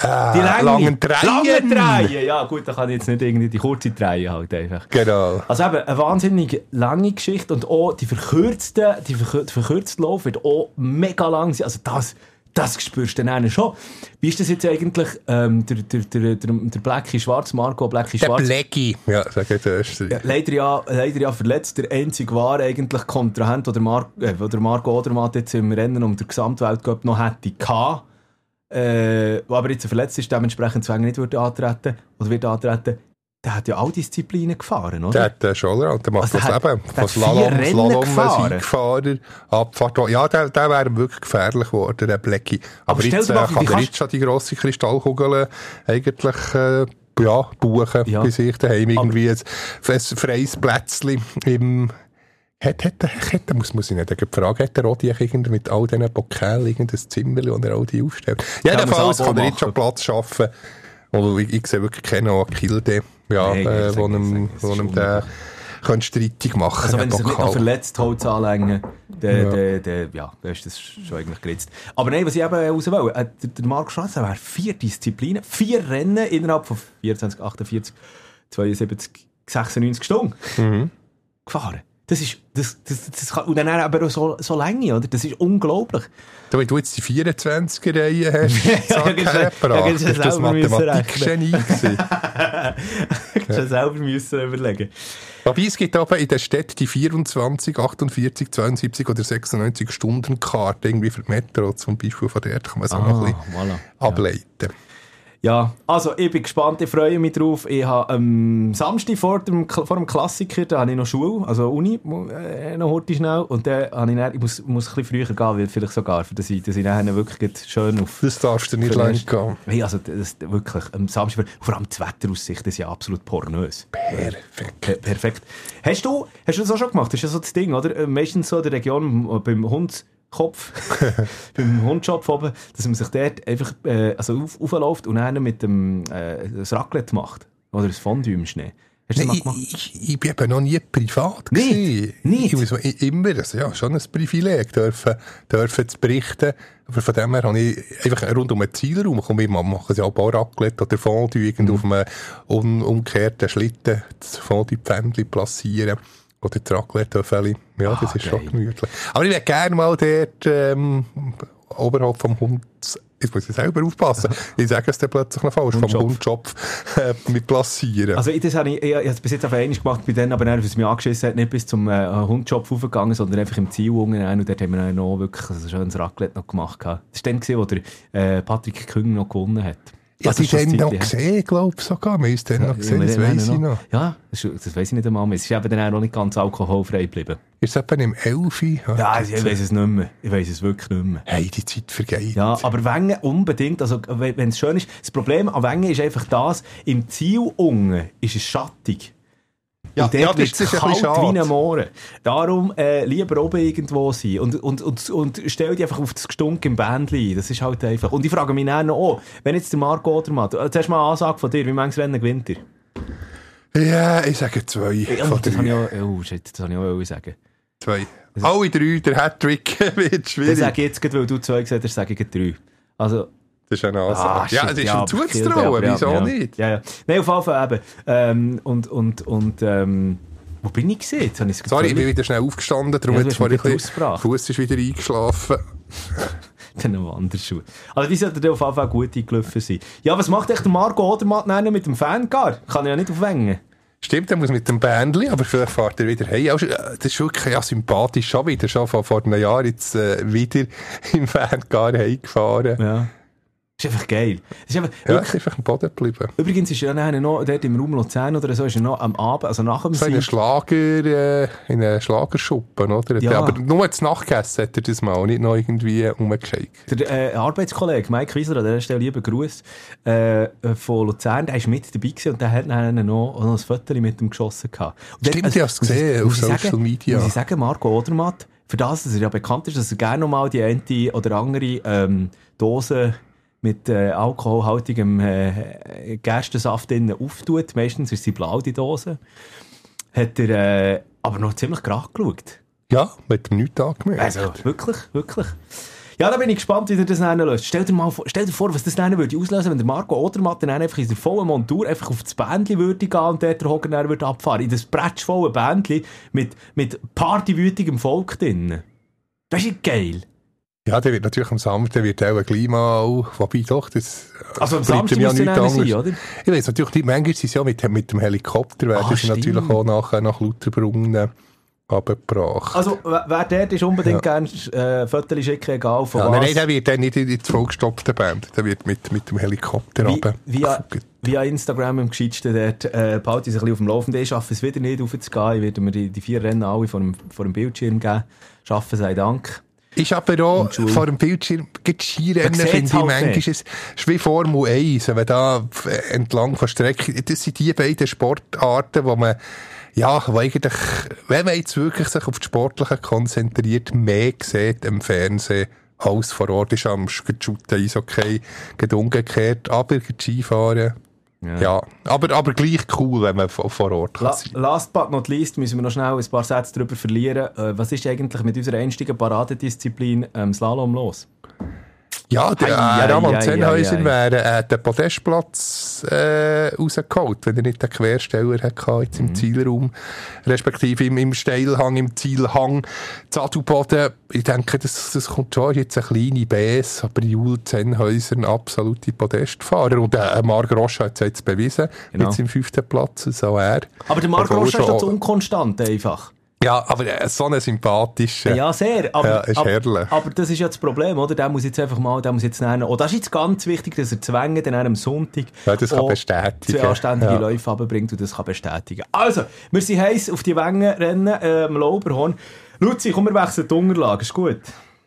Äh, Die lange. Langen Dreien. Lange Dreien, ja gut, da kann ich jetzt nicht irgendwie die kurze Dreie halt einfach. Genau. Also eben, eine wahnsinnig lange Geschichte und auch die verkürzte, die verkürzte Lauf wird auch mega lang sein. Also das, das spürst du dann schon. Wie ist das jetzt eigentlich, ähm, der, der, der, der, der Blackie Schwarz, Marco Blackie Der Schwarz? Blackie. Ja, sag ich zuerst. Ja, leider, ja, leider ja verletzt. Der einzige war eigentlich Kontrahent, den der, Mar äh, der Marco Odermatt jetzt im Rennen um den Gesamtweltcup noch hätte gehabt. Äh, aber jetzt verletzt ist, dementsprechend zwingend nicht würde antreten oder wird antreten. Der hat ja all Disziplinen gefahren, oder? Der hat Scholler und der macht Also das der hat- eben. der Von Slalom, Slalom. Siegfahrer, Abfahrt. Ja, der, der wäre wirklich gefährlich geworden, der Blackie. Aber, Aber jetzt äh, mal kann er jetzt schon die grosse Kristallkugel eigentlich äh, ja, buchen Ja. bei sich daheim. Irgendwie ein, ein freies Plätzchen im... Hat, hat, hat, muss, muss ich nicht fragen, hat der Rodi irgendwie mit all diesen Pokalen irgendein Zimmer, wo er all die aufstellt? Jedenfalls kann er jetzt schon. Platz schaffen. Und ich, ich sehe wirklich keinen Akilde, ja, Nein, äh, wo das wo ihm der könnte streitig machen Also wenn sich nicht noch Pokal. verletzt Holz anlängen, dann, Ja. dann, dann, ja, dann ist das schon eigentlich geritzt. Aber nein, was ich eben raus will, äh, der, Marc Schwarz wäre vier Disziplinen, vier Rennen innerhalb von 24, 48, 72, 96 Stunden Mhm. gefahren. Das ist, das, das, das kann, und dann aber auch so, so lange, oder? Das ist unglaublich. Wenn du jetzt die 24er-Reihe hast, du- hergebracht. du Ist das Mathematikgenie gewesen? Ich ja. selber müssen überlegen. Wobei es gibt aber in der Stadt die 24, 48, 72 oder 96 Stunden Karte irgendwie für die Metro zum Beispiel. Von dort kann man es auch noch ein bisschen voilà. ableiten. Ja, also ich bin gespannt, ich freue mich drauf. Ich habe am Samstag vor dem, vor dem Klassiker, da habe ich noch Schule, also Uni, äh, noch heute schnell. Und dann habe ich, dann, ich muss, muss ein bisschen früher gehen, weil vielleicht sogar, für dass ich, dass ich dann wirklich schön auf... Das darfst du nicht den- gehen. Hey, also das, wirklich, am Samstag, vor allem die Wetteraussicht, das ist ja absolut pornös. Perfekt. Per perfekt. Hast du, hast du das auch schon gemacht? Das ist ja so das Ding, oder? Äh, Meistens so in der Region beim Hundskopf, beim Hundschopf oben, dass man sich dort einfach äh, also auf, aufläuft und dann mit dem äh, das Raclette macht. Oder ein Fondue im Schnee. Hast du das mal gemacht? ich, ich, bin eben noch nie privat Nicht? Nicht? Ich muss immer, das ist ja schon ein Privileg, dürfen, dürfen zu berichten. Aber von dem her habe ich einfach rund um den Zielraum, komm, ich mache ja auch Raclette oder Fondue, irgend Mhm. auf einem umgekehrten Schlitten das Fondue-Pfändchen platzieren. Oder das Raclette-Töffeli. Ja, das Ah, ist schon geil. gemütlich. Aber ich würde gerne mal dort, ähm, oberhalb vom Hund, jetzt muss ich selber aufpassen, ich sage es dann plötzlich noch falsch, vom Hundschopf. Äh, mit platzieren. Also ich, das habe ich, ich, ich habe es bis jetzt auf einmal gemacht, bei denen, aber dann, was mich angeschissen hat, nicht bis zum äh, Hundschopf aufgegangen, sondern einfach im Ziel unten rein. und dort haben wir dann noch wirklich schon ein Raclette noch gemacht. Das war dann, gewesen, wo der äh, Patrick Küng noch gewonnen hat. Ja, Also die schon dann ein noch her. gesehen, glaube ich sogar. Wir haben es dann noch gesehen, das weiss ich noch. Ja, das, das weiss ich nicht einmal mehr. Es ist eben dann auch noch nicht ganz alkoholfrei geblieben. Ist es etwa im Elfi? Ja, ich weiss es nicht mehr. Ich weiss es wirklich nicht mehr. Hey, die Zeit vergeht. Ja, aber Wengen unbedingt. Also, wenn es schön ist. Das Problem an Wengen ist einfach das, im Ziel unten ist es schattig. Ja, und dort ja, ist ein kalt bisschen wie schade. ein Mohren. Darum äh, lieber oben irgendwo sein. Und, und, und, und stell dich einfach auf das Gestunk im Bändchen ein. Das ist halt einfach. Und ich frage mich dann noch, oh, wenn jetzt der Marco Odermatt, äh, zuerst mal eine Ansage von dir, wie manches Rennen gewinnt er? Ja, ich sage zwei. Oh, von das drei. habe ich auch, oh shit, das habe ich auch sagen. Zwei. Alle drei, der Hattrick wird schwierig. sage ich jetzt, gerade, weil du zwei gesagt hast, sage ich drei. Also, Das ist eine Ansage. Ah, ja, es ist ja, ihm zuzutrauen, ja, wieso ja. nicht? Ja, ja. Nein, auf jeden Fall eben. Ähm, und, und, und, ähm, wo bin ich gesehen? Sorry, ich bin wieder schnell aufgestanden, darum Ja, hat vorhin ein bisschen... Fuß ist wieder eingeschlafen. Dann Wanderschuh. Also die sollten auf jeden Fall gut eingelaufen sein. Ja, was macht echt der Marco Odermatt mit dem Fancar? Kann er ja nicht aufwängen. Stimmt, er muss mit dem Bändli, aber vielleicht fährt er wieder hey. Das ist wirklich ja, sympathisch, schon wieder, schon vor, vor einem Jahr jetzt äh, wieder im Fangar heimgefahren. Ja. Das ist einfach geil. Das ist einfach, ja wirklich, ist einfach am Boden geblieben. übrigens ist er dann noch dort im Raum Luzern oder so, ist er noch am Abend, also nach dem So in einem Sieg- Schlager, äh, in einem Schlagerschuppen, oder? Ja. Aber nur zu Nacht gegessen hat er das mal, nicht noch irgendwie umgeschickt. Der äh, Arbeitskollege Mike Wiesler, an dieser Stelle lieber Gruß, äh, von Luzern, der ist mit dabei gewesen und der hat dann noch, noch ein Foto mit ihm geschossen gehabt. Und dort- Stimmt, ich hab's muss gesehen auf Social Media. Muss ich sagen, Marco Odermatt, für das, dass er ja bekannt ist, dass er gerne nochmal die eine oder andere ähm, Dose mit äh, alkoholhaltigem äh, Gerstensaft innen auftut. Meistens ist sie blau, die Dose. Hat er äh, aber noch ziemlich gerade geschaut. Ja, mit dem nichts angemerkt. Also, wirklich, wirklich. Ja, da bin ich gespannt, wie er das dann löst. Stell dir mal vor, stell dir vor was das dann würde auslösen, wenn der Marco Odermatt dann einfach in der vollen Montur einfach auf das Bändchen würde gehen und dort der Hogan dann würde abfahren. In das bretschvolle Bändchen mit, mit partywütigem Volk drin. Das ist geil. Ja, der wird natürlich am Samstag, wird auch gleich mal, wobei doch, das Also am Samstag der nichts dann sein, anderes. oder? Ich weiß natürlich nicht, manchmal sind sie ja mit, mit dem Helikopter, werden Ah, sie natürlich auch nach, nach Lauterbrunnen abgebracht. Also, wer dort ist, unbedingt gerne äh, Fotos schicken, egal von ja, was. nein, nein, der wird dann nicht in die vollgestopfte Band, der wird mit, mit dem Helikopter Wie, runter. via, via Instagram im Gescheitsten dort, äh, behalte ich sich ein bisschen auf dem Laufenden. Ich schaffe es wieder nicht aufzugehen. Ich werde mir die, die vier Rennen alle vor dem, vor dem Bildschirm geben. Schaffen sei Dank. Ist aber Schule. vor dem Bildschirm, Skirennen, finde ich, halt manchmal nicht. ist es ist wie Formel 1, wenn da entlang von Strecke, das sind die beiden Sportarten, wo man, ja, wo eigentlich, wenn man jetzt wirklich sich auf das Sportliche konzentriert, mehr sieht im Fernsehen als vor Ort ist am Shooten, Eishockey, geht umgekehrt, aber Skifahren, ja, aber, aber gleich cool, wenn man vor vor Ort kann La sein. last but not least müssen wir noch schnell ein paar Sätze darüber verlieren. Äh, was ist eigentlich mit unserer einstigen Paradedisziplin ähm, Slalom los? Ja, der Ei, äh, ei, Zenhäuser wäre äh, den Podestplatz äh, rausgeholt, wenn er nicht den Quersteller hatte jetzt Mhm. im Zielraum, respektive im, im Steilhang, im Zielhang. Zadelboden, ich denke, das, das kommt schon jetzt eine kleine Bäs, aber Jul Zenhäuser ein absoluter Podestfahrer und äh, Marc Roche hat es jetzt bewiesen, Genau. mit seinem fünften Platz, so er. Aber der Obwohl Rocha ist doch unkonstant einfach. Ja, aber äh, so ein sympathischer. Ja, sehr. Aber, Ja, ist aber, herrlich. aber das ist ja das Problem, oder? Der muss jetzt einfach mal, der muss jetzt nennen. Oh, das ist jetzt ganz wichtig, dass er zwängen dann am Sonntag Ja, das kann bestätigen. zwei anständige Ja. Läufe runterbringt und das kann bestätigen. Also, wir sind heiß auf die Wengenrennen äh, am Lauberhorn. Luzi, komm, wir wechseln die Unterlage, ist gut.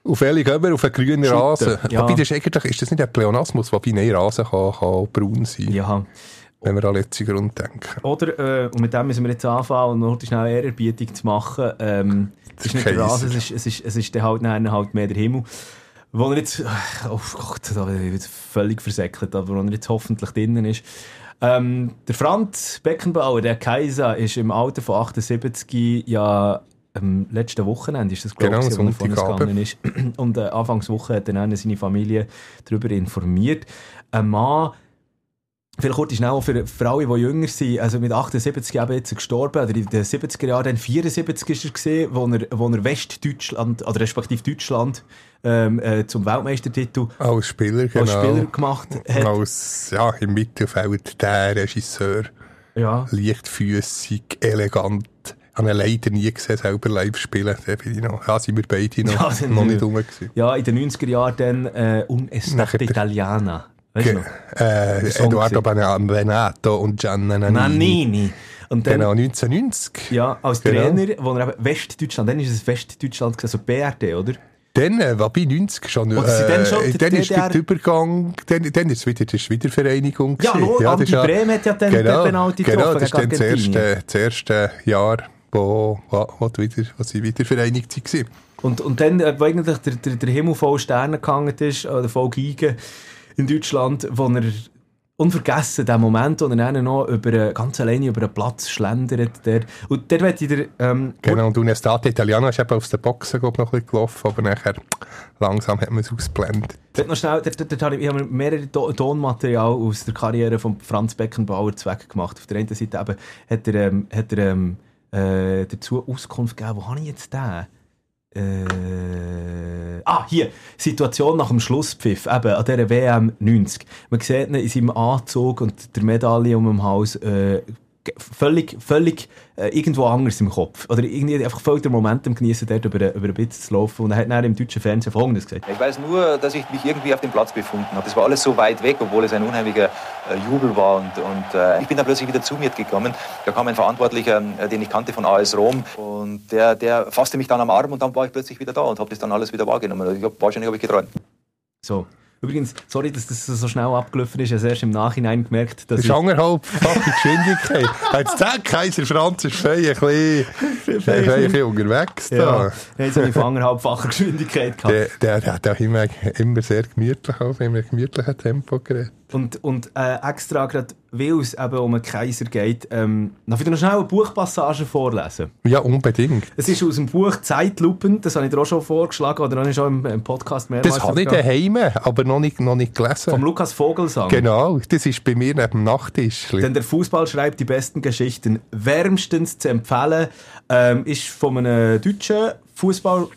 Auf welche gehen wir? Auf einen grünen Rasen? ja. Wobei, das ist, eigentlich, ist das nicht ein Pleonasmus, wobei nein, Rasen kann, kann braun sein, Ja. Wenn wir an letzten Grund denken. Oder, äh, und mit dem müssen wir jetzt anfangen und noch schnell eine Ehrerbietung zu machen. Ähm, es ist nicht der. Rasen, es ist, es ist, es ist dann halt, dann halt mehr der Himmel. Wo er jetzt, oh Gott, da bin ich jetzt völlig versäckelt, aber wo er jetzt hoffentlich drinnen ist. Ähm, der Franz Beckenbauer, der Kaiser, ist im Alter von 78 ja am letzten Wochenende ist das glaube Genau, ich, wo er gegangen ist. Und äh, Anfangswoche hat dann seine Familie darüber informiert. Ein Mann, Vielleicht kurz schnell auch für, für alle, die jünger sind. Also mit 78 eben jetzt gestorben. Oder in den 70er Jahren, dann 74 ist er gesehen, wo er, wo er Westdeutschland, oder respektive Deutschland, ähm, äh, zum Weltmeistertitel Als Spieler, genau. als Spieler gemacht hat. Als, ja, im Mittelfeld der Regisseur. Ja. Leichtfüßig, elegant. Ich habe ihn leider nie gesehen, selber live spielen. Da bin ich noch, ja, sind wir beide noch, Ja, noch nicht rum gewesen. ja, in den 90er Jahren dann äh, Un Estate Italiana. Weißt du äh, Eduardo Benato und Gianna Nannini. Nannini. Und dann, Genau, 1990. ja, als Genau. Trainer, wo er eben Westdeutschland, dann ist es Westdeutschland, also BRD, oder? Dann, äh, wobei 90 schon, Oder sind dann schon äh, dann ist der Übergang, dann, dann ist es wieder die Wiedervereinigung. Ja, gewesen. no, das Andi ist ja- Brehm hat ja dann genau, den Penalty Genau, getroffen das ist dann das erste, das erste Jahr, wo, wo, wo, wieder, wo sie wieder vereinigt waren. Und, und dann, äh, wo eigentlich der, der, der Himmel voll Sterne gehangen ist, oder voll Geigen in Deutschland, wo er unvergessen, der Moment, wo er dann noch über, einen- ganz alleine über einen Platz schlendert. Der, und der wird der, ähm, Genau, und Unestate Italiano ist eben aus der Boxen glaub, noch ein bisschen gelaufen, aber nachher langsam hat man es ausgeblendet. Dort noch schnell, dort, dort, dort habe ich, ich habe mir mehrere To- Tonmaterial aus der Karriere von Franz Beckenbauer zweck gemacht. Auf der einen Seite eben hat er, ähm, hat er ähm, äh, dazu Auskunft gegeben, wo habe ich jetzt den? Äh, ah, hier, Situation nach dem Schlusspfiff, eben an dieser WM 90. Man sieht ihn in seinem Anzug und der Medaille um den Hals äh, völlig, völlig äh, irgendwo anders im Kopf. Oder irgendwie einfach völlig den Momentum genießen, dort über, über ein bisschen zu laufen. Und er hat dann im deutschen Fernsehen Folgendes gesagt. Ich weiß nur, dass ich mich irgendwie auf dem Platz befunden habe. Das war alles so weit weg, obwohl es ein unheimlicher äh, Jubel war. Und, und äh, ich bin dann plötzlich wieder zu mir gekommen. Da kam ein Verantwortlicher, äh, den ich kannte von AS Rom. Und der, der fasste mich dann am Arm und dann war ich plötzlich wieder da und habe das dann alles wieder wahrgenommen. Also ich hab, wahrscheinlich habe ich geträumt. So. Übrigens, sorry, dass das so schnell abgelaufen ist. Ich habe erst im Nachhinein gemerkt, dass Das ist anderthalbfache Geschwindigkeit. Jetzt sagt Kaiser Franz ist fein ein bisschen, ein bisschen, unterwegs. Da. ja. jetzt habe ich von anderthalbfacher Geschwindigkeit gehabt. Der, der, der hat auch immer, immer sehr gemütlich auf einem gemütlichen Tempo geredet. Und, und äh, extra gerade, weil es eben um einen Kaiser geht, ähm, noch wieder noch schnell eine Buchpassage vorlesen. Ja, unbedingt. Es ist aus dem Buch Zeitlupen, das habe ich dir auch schon vorgeschlagen, oder habe ich schon im, im Podcast mehrmals Das habe ich daheim, aber noch nicht, noch nicht gelesen. Vom Lukas Vogelsang. Genau, das ist bei mir neben dem Nachttisch. Denn der Fußball schreibt die besten Geschichten. Wärmstens zu empfehlen ähm, ist von einem deutschen Fußball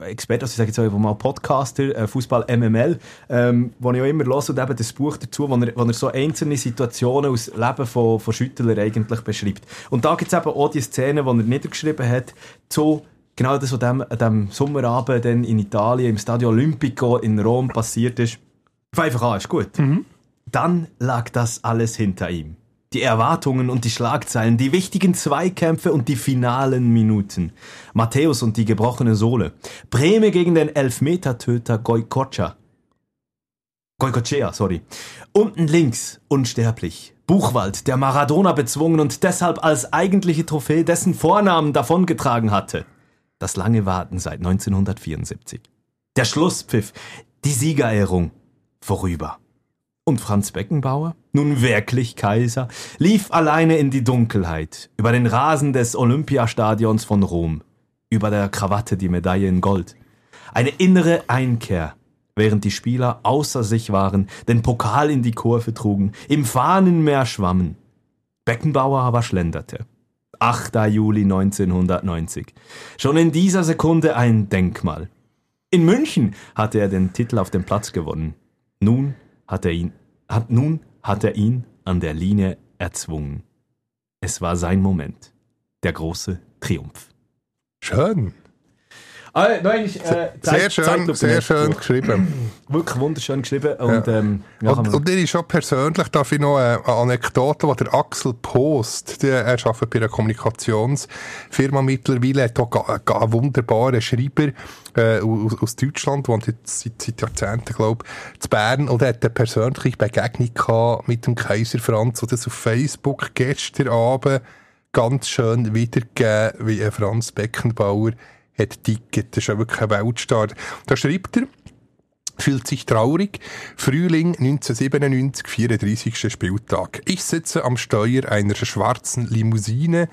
Experte, also ich sage jetzt auch mal Podcaster, äh, Fußball MML, ähm, wo ich auch immer höre und eben das Buch dazu, wo er, wo er so einzelne Situationen aus dem Leben von, von Schüttler eigentlich beschreibt. Und da gibt es eben auch die Szene, die er niedergeschrieben hat, zu genau das, was dem, an dem Sommerabend dann in Italien im Stadio Olimpico in Rom passiert ist. Einfach an, ist gut. Dann lag das alles hinter ihm. Die Erwartungen und die Schlagzeilen, die wichtigen Zweikämpfe und die finalen Minuten. Matthäus und die gebrochene Sohle. Breme gegen den Elfmetertöter Goikocha. Goikochea, sorry. Unten links, unsterblich. Buchwald, der Maradona bezwungen und deshalb als eigentliche Trophäe dessen Vornamen davongetragen hatte. Das lange Warten seit 1974. Der Schlusspfiff, die Siegerehrung. Vorüber. Und Franz Beckenbauer, nun wirklich Kaiser, lief alleine in die Dunkelheit, über den Rasen des Olympiastadions von Rom, über der Krawatte die Medaille in Gold. Eine innere Einkehr, während die Spieler außer sich waren, den Pokal in die Kurve trugen, im Fahnenmeer schwammen. Beckenbauer aber schlenderte. 8. Juli 1990. Schon in dieser Sekunde ein Denkmal. In München hatte er den Titel auf dem Platz gewonnen. Nun hat er ihn, hat, nun hat er ihn an der Linie erzwungen. Es war sein Moment. Der große Triumph. Schön. Ah, nein, ich, äh, Sehr schön, sehr schön geschrieben. Wirklich wunderschön geschrieben. Und, ähm, ja, Und, und ist schon persönlich, darf ich noch eine, Anekdote, die der Axel Post, der, er arbeitet bei einer Kommunikationsfirma mittlerweile, hat auch einen wunderbaren Schreiber äh, aus, aus Deutschland, wohnt jetzt seit, seit Jahrzehnten, glaube ich, zu Bern, und er hat eine persönliche Begegnung gehabt mit dem Kaiser Franz, und das auf Facebook gestern Abend ganz schön wiedergegeben, wie Franz Beckenbauer hat ticket. Das ist ja wirklich ein Weltstar. Da schreibt er, fühlt sich traurig. Frühling 1997, 34. Spieltag. Ich sitze am Steuer einer schwarzen Limousine.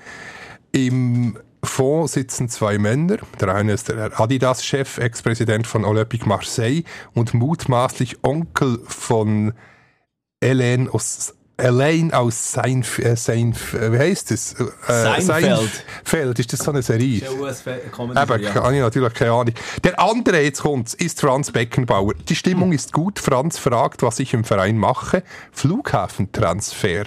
Im Fond sitzen zwei Männer. Der eine ist der Adidas-Chef, Ex-Präsident von Olympique Marseille und mutmaßlich Onkel von Hélène aus Elaine aus Seinf, äh, Seinf, äh, wie heisst das? Äh, Seinfeld. Seinfeld, ist das so eine Serie? US-Comedy, Eben, ja. habe ich natürlich keine Ahnung. Der andere, jetzt kommt's, ist Franz Beckenbauer. Die Stimmung ist gut. Franz fragt, was ich im Verein mache. Flughafentransfer,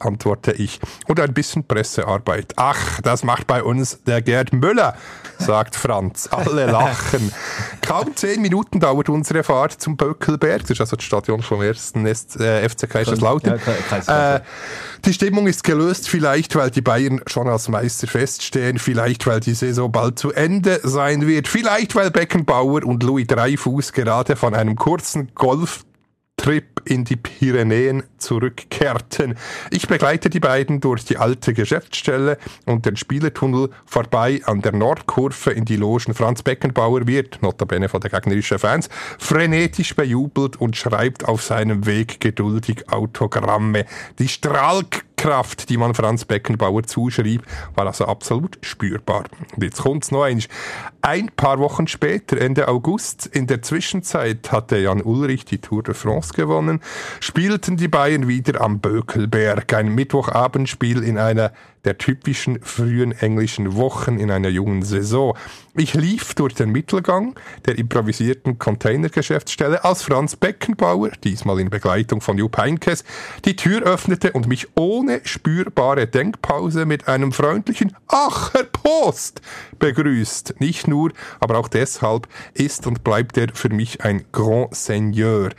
antworte ich. Und ein bisschen Pressearbeit. Ach, das macht bei uns der Gerd Müller. Sagt Franz. Alle lachen. Kaum zehn Minuten dauert unsere Fahrt zum Böckelberg. Das ist also das Stadion vom ersten äh, FC Kaiserslautern. Ja, äh, die Stimmung ist gelöst, vielleicht weil die Bayern schon als Meister feststehen, vielleicht weil die Saison bald zu Ende sein wird, vielleicht weil Beckenbauer und Louis Dreifuß gerade von einem kurzen Golf Trip in die Pyrenäen zurückkehrten. Ich begleite die beiden durch die alte Geschäftsstelle und den Spielertunnel vorbei an der Nordkurve in die Logen. Franz Beckenbauer wird, notabene von der gegnerischen Fans, frenetisch bejubelt und schreibt auf seinem Weg geduldig Autogramme. Die Strahlkraft, die man Franz Beckenbauer zuschrieb, war also absolut spürbar. Und jetzt kommt's noch eins. Ein paar Wochen später, Ende August, in der Zwischenzeit hatte Jan Ulrich die Tour de France gewonnen, spielten die Bayern wieder am Bökelberg, ein Mittwochabendspiel in einer der typischen frühen englischen Wochen in einer jungen Saison. Ich lief durch den Mittelgang der improvisierten Containergeschäftsstelle, als Franz Beckenbauer, diesmal in Begleitung von Jupp Heynckes, die Tür öffnete und mich ohne spürbare Denkpause mit einem freundlichen Ach, Herr Post begrüßt. Nicht nur, aber auch deshalb ist und bleibt er für mich ein Grand Seigneur.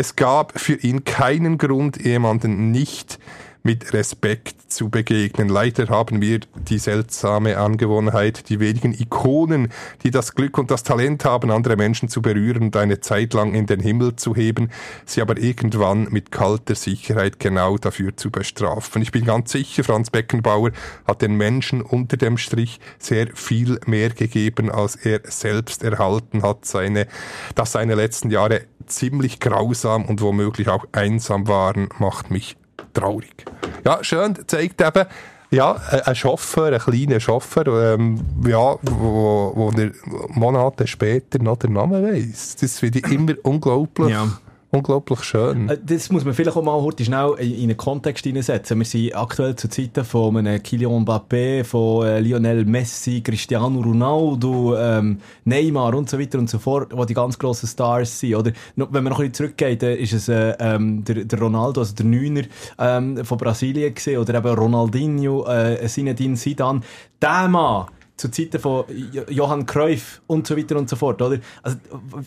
Es gab für ihn keinen Grund, jemanden nicht mit Respekt zu begegnen. Leider haben wir die seltsame Angewohnheit, die wenigen Ikonen, die das Glück und das Talent haben, andere Menschen zu berühren und eine Zeit lang in den Himmel zu heben, sie aber irgendwann mit kalter Sicherheit genau dafür zu bestrafen. Ich bin ganz sicher, Franz Beckenbauer hat den Menschen unter dem Strich sehr viel mehr gegeben, als er selbst erhalten hat. Seine, dass seine letzten Jahre ziemlich grausam und womöglich auch einsam waren, macht mich traurig. Ja, schön, zeigt eben, ja, ein Chauffeur, ein kleiner Chauffeur, ähm, ja, wo, wo er Monate später noch den Namen weiss. Das finde ich immer unglaublich. Ja. Unglaublich schön. Äh, Das muss man vielleicht auch mal heute schnell in in einen Kontext hineinsetzen. Wir sind aktuell zu Zeiten von einem Kylian Mbappé, von äh, Lionel Messi, Cristiano Ronaldo, ähm, Neymar und so weiter und so fort, wo die ganz grossen Stars sind. Oder wenn man noch ein bisschen zurückgeht, dann ist es äh, ähm, der, der Ronaldo, also der Neuner ähm, von Brasilien gewesen, oder eben Ronaldinho, äh, Zinedine Zidane. Der Mann, zu Zeiten von Jo- Johann Cruyff und so weiter und so fort, oder? Also,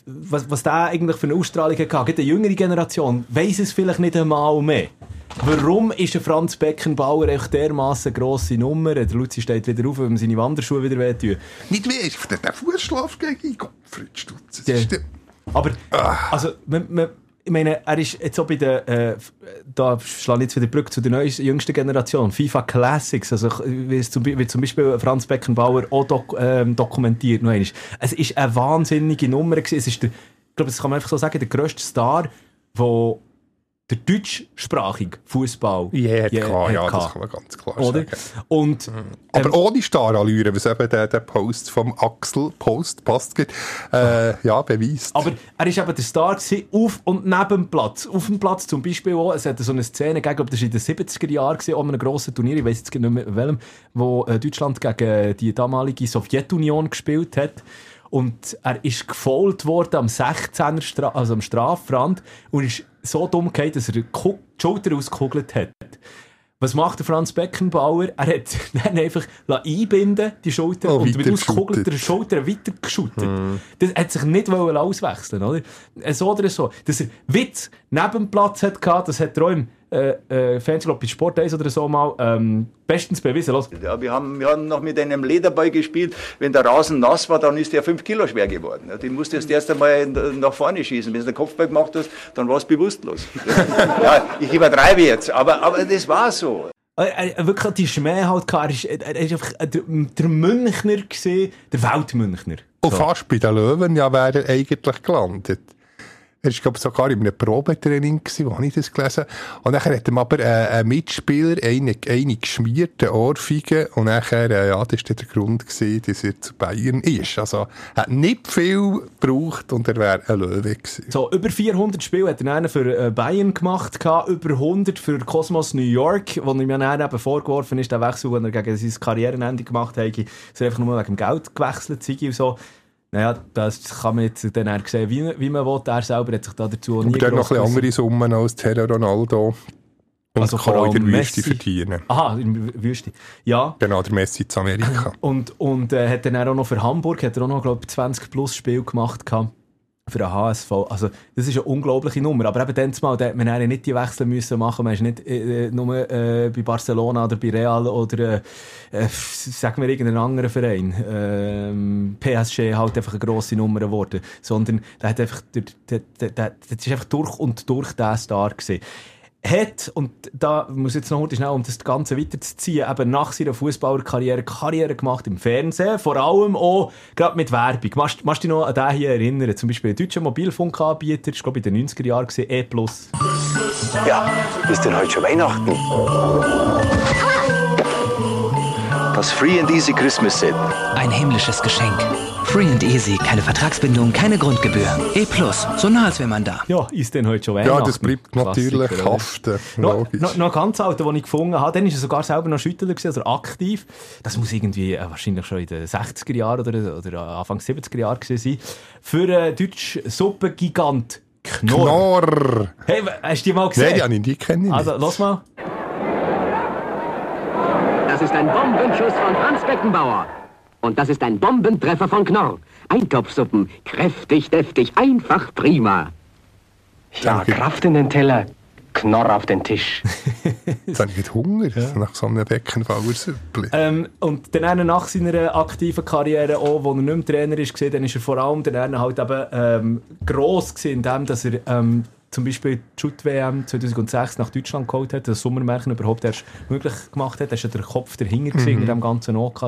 was, was der eigentlich für eine Ausstrahlung hatte, gerade die jüngere Generation, weiss es vielleicht nicht einmal mehr. Warum ist der Franz Beckenbauer echt dermassen grosse Nummer? Der Luzi steht wieder auf, wenn ihm seine Wanderschuhe wieder wehtun. Nicht wie ich, der, Fußschlaf gegen Gottfried Stutz. Ja. der- Aber, also, man, man, ich meine, er ist jetzt auch bei der, äh, da schlage ich jetzt wieder Brücke zu der neuesten, jüngsten Generation, FIFA Classics, also wie, zum, wie zum Beispiel Franz Beckenbauer auch dok, ähm, dokumentiert noch einmal. Es ist eine wahnsinnige Nummer gewesen. Es ist der, ich glaube, das kann man einfach so sagen, der grösste Star, der der deutschsprachige Fußball Ja, ja, hat das kann man ganz klar Oder? sagen. Und, Aber ähm, ohne Starallüre, was eben der, der Post vom Axel Post passt, äh, ja, beweist. Aber er ist eben der Star gewesen, auf und neben dem Platz. Auf dem Platz zum Beispiel auch, es hat so eine Szene gegeben, glaube, das war in den 70er Jahren, gewesen, in einem grossen Turnier, ich weiß jetzt nicht mehr welchem, wo äh, Deutschland gegen die damalige Sowjetunion gespielt hat. Und er ist gefolgt worden am 16er, Stra also am Strafrand und ist so dumm gefallen, dass er die Schulter ausgekugelt hat. Was macht der Franz Beckenbauer? Er hat dann einfach einbinden die Schulter Oh, und mit ausgekugelter Schulter weiter geschüttet. Das hat sich nicht wollen auswechseln, oder? Äh, So oder so. Dass er Witz neben dem Platz hat gehabt, das hat er auch im äh, äh, Fernsehen, bei Sport 1 oder so mal ähm, bestens bewiesen. Los. Ja, wir, haben, wir haben noch mit einem Lederball gespielt. Wenn der Rasen nass war, dann ist der 5 Kilo schwer geworden. Ja, Den musst du erst einmal nach vorne schießen. Wenn du den Kopfball gemacht hast, dann warst du bewusstlos. ja, ich übertreibe jetzt, aber, aber das war so. Er, er, wirklich die Schmäh halt gehabt. Er ist, er, ist einfach äh, der, Münchner gesehen, der Weltmünchner. Und fast bei den Löwen ja wäre er eigentlich gelandet. Er war, sogar in einem Probetraining, gewesen, wo habe ich das gelesen. Und nachher hat ihm aber äh, ein Mitspieler eine, eine geschmiert, eine Ohrfeige. Und nachher, äh, ja, das war der Grund, gewesen, dass er zu Bayern ist. Also, hat nicht viel gebraucht und er wäre ein Löwe gewesen. So, über 400 Spiele hat er dann für äh, Bayern gemacht, über 100 für Cosmos New York, wo ihm ja dann eben vorgeworfen ist, der Wechsel, den er gegen sein Karrierenende gemacht hat, dass er einfach nur wegen dem Geld gewechselt sei und so. Naja, das kann man jetzt dann eher sehen, wie, wie man will. Er selber hat sich da dazu auch nie Aber noch ein bisschen andere Summen als Terra Ronaldo. Und Also kann vor in der Wüste Messi. verdienen. Aha, in der Wüste. Ja. Genau, der Messi zu Amerika. Und, und äh, hat dann auch noch für Hamburg hat er auch noch, glaube ich, 20 plus Spiel gemacht gehabt. Für den HSV. Also, das ist eine unglaubliche Nummer. Aber eben dann mal, da man dann nicht die Wechsel müssen machen. Man ist nicht äh, äh, nur äh, bei Barcelona oder bei Real oder, äh, äh, sagen wir irgendeinen anderen Verein. Ähm, PSG halt einfach eine grosse Nummer geworden. Sondern, der hat einfach, der, der, der, der, der ist einfach durch und durch der Star gewesen hat, und da muss ich jetzt noch schnell, um das Ganze weiterzuziehen, eben nach seiner Fußballerkarriere Karriere gemacht im Fernsehen, vor allem auch gerade mit Werbung. Machst machst du dich noch an den hier erinnern? Zum Beispiel ein deutscher Mobilfunkanbieter, das war glaube ich in den 90er Jahren, gewesen, E+. Ja, ist denn heute schon Weihnachten? Das Free and Easy Christmas Set. Ein himmlisches Geschenk. Free and easy, keine Vertragsbindung, keine Grundgebühr. E plus, so nah als wäre man da. Ja, ist denn heute schon Ja, Weihnachten? das bleibt natürlich Klassiker, haften. Noch, Logisch. noch, noch ganz alter, den ich gefunden habe, dann war er sogar selber noch Schüttler, also aktiv. Das muss irgendwie äh, wahrscheinlich schon in den 60er Jahren oder, oder Anfang 70er Jahren gewesen sein. Für einen deutschen Suppengigant Knorr. Knorr! Hey, hast du die mal gesehen? Nein, die habe ich die kenne ich nicht. Also, los mal. Das ist ein Bombenschuss von Franz Beckenbauer. Und das ist ein Bombentreffer von Knorr. Eintopfsuppen, kräftig, deftig, einfach prima. Ja, Kraft in den Teller, Knorr auf den Tisch. Jetzt habe ich wieder Hunger nach so einem Beckenbauer-Süppli. Ähm, und dann nach seiner aktiven Karriere auch, wo er nicht mehr Trainer ist, gewesen, dann ist er vor allem dann halt eben ähm, gross gewesen, indem dass er ähm, zum Beispiel die Shoot-WM 2006 nach Deutschland geholt hat, das Sommermärchen überhaupt erst möglich gemacht hat. Da ist ja der Kopf dahinter Mhm. in dem ganzen OK.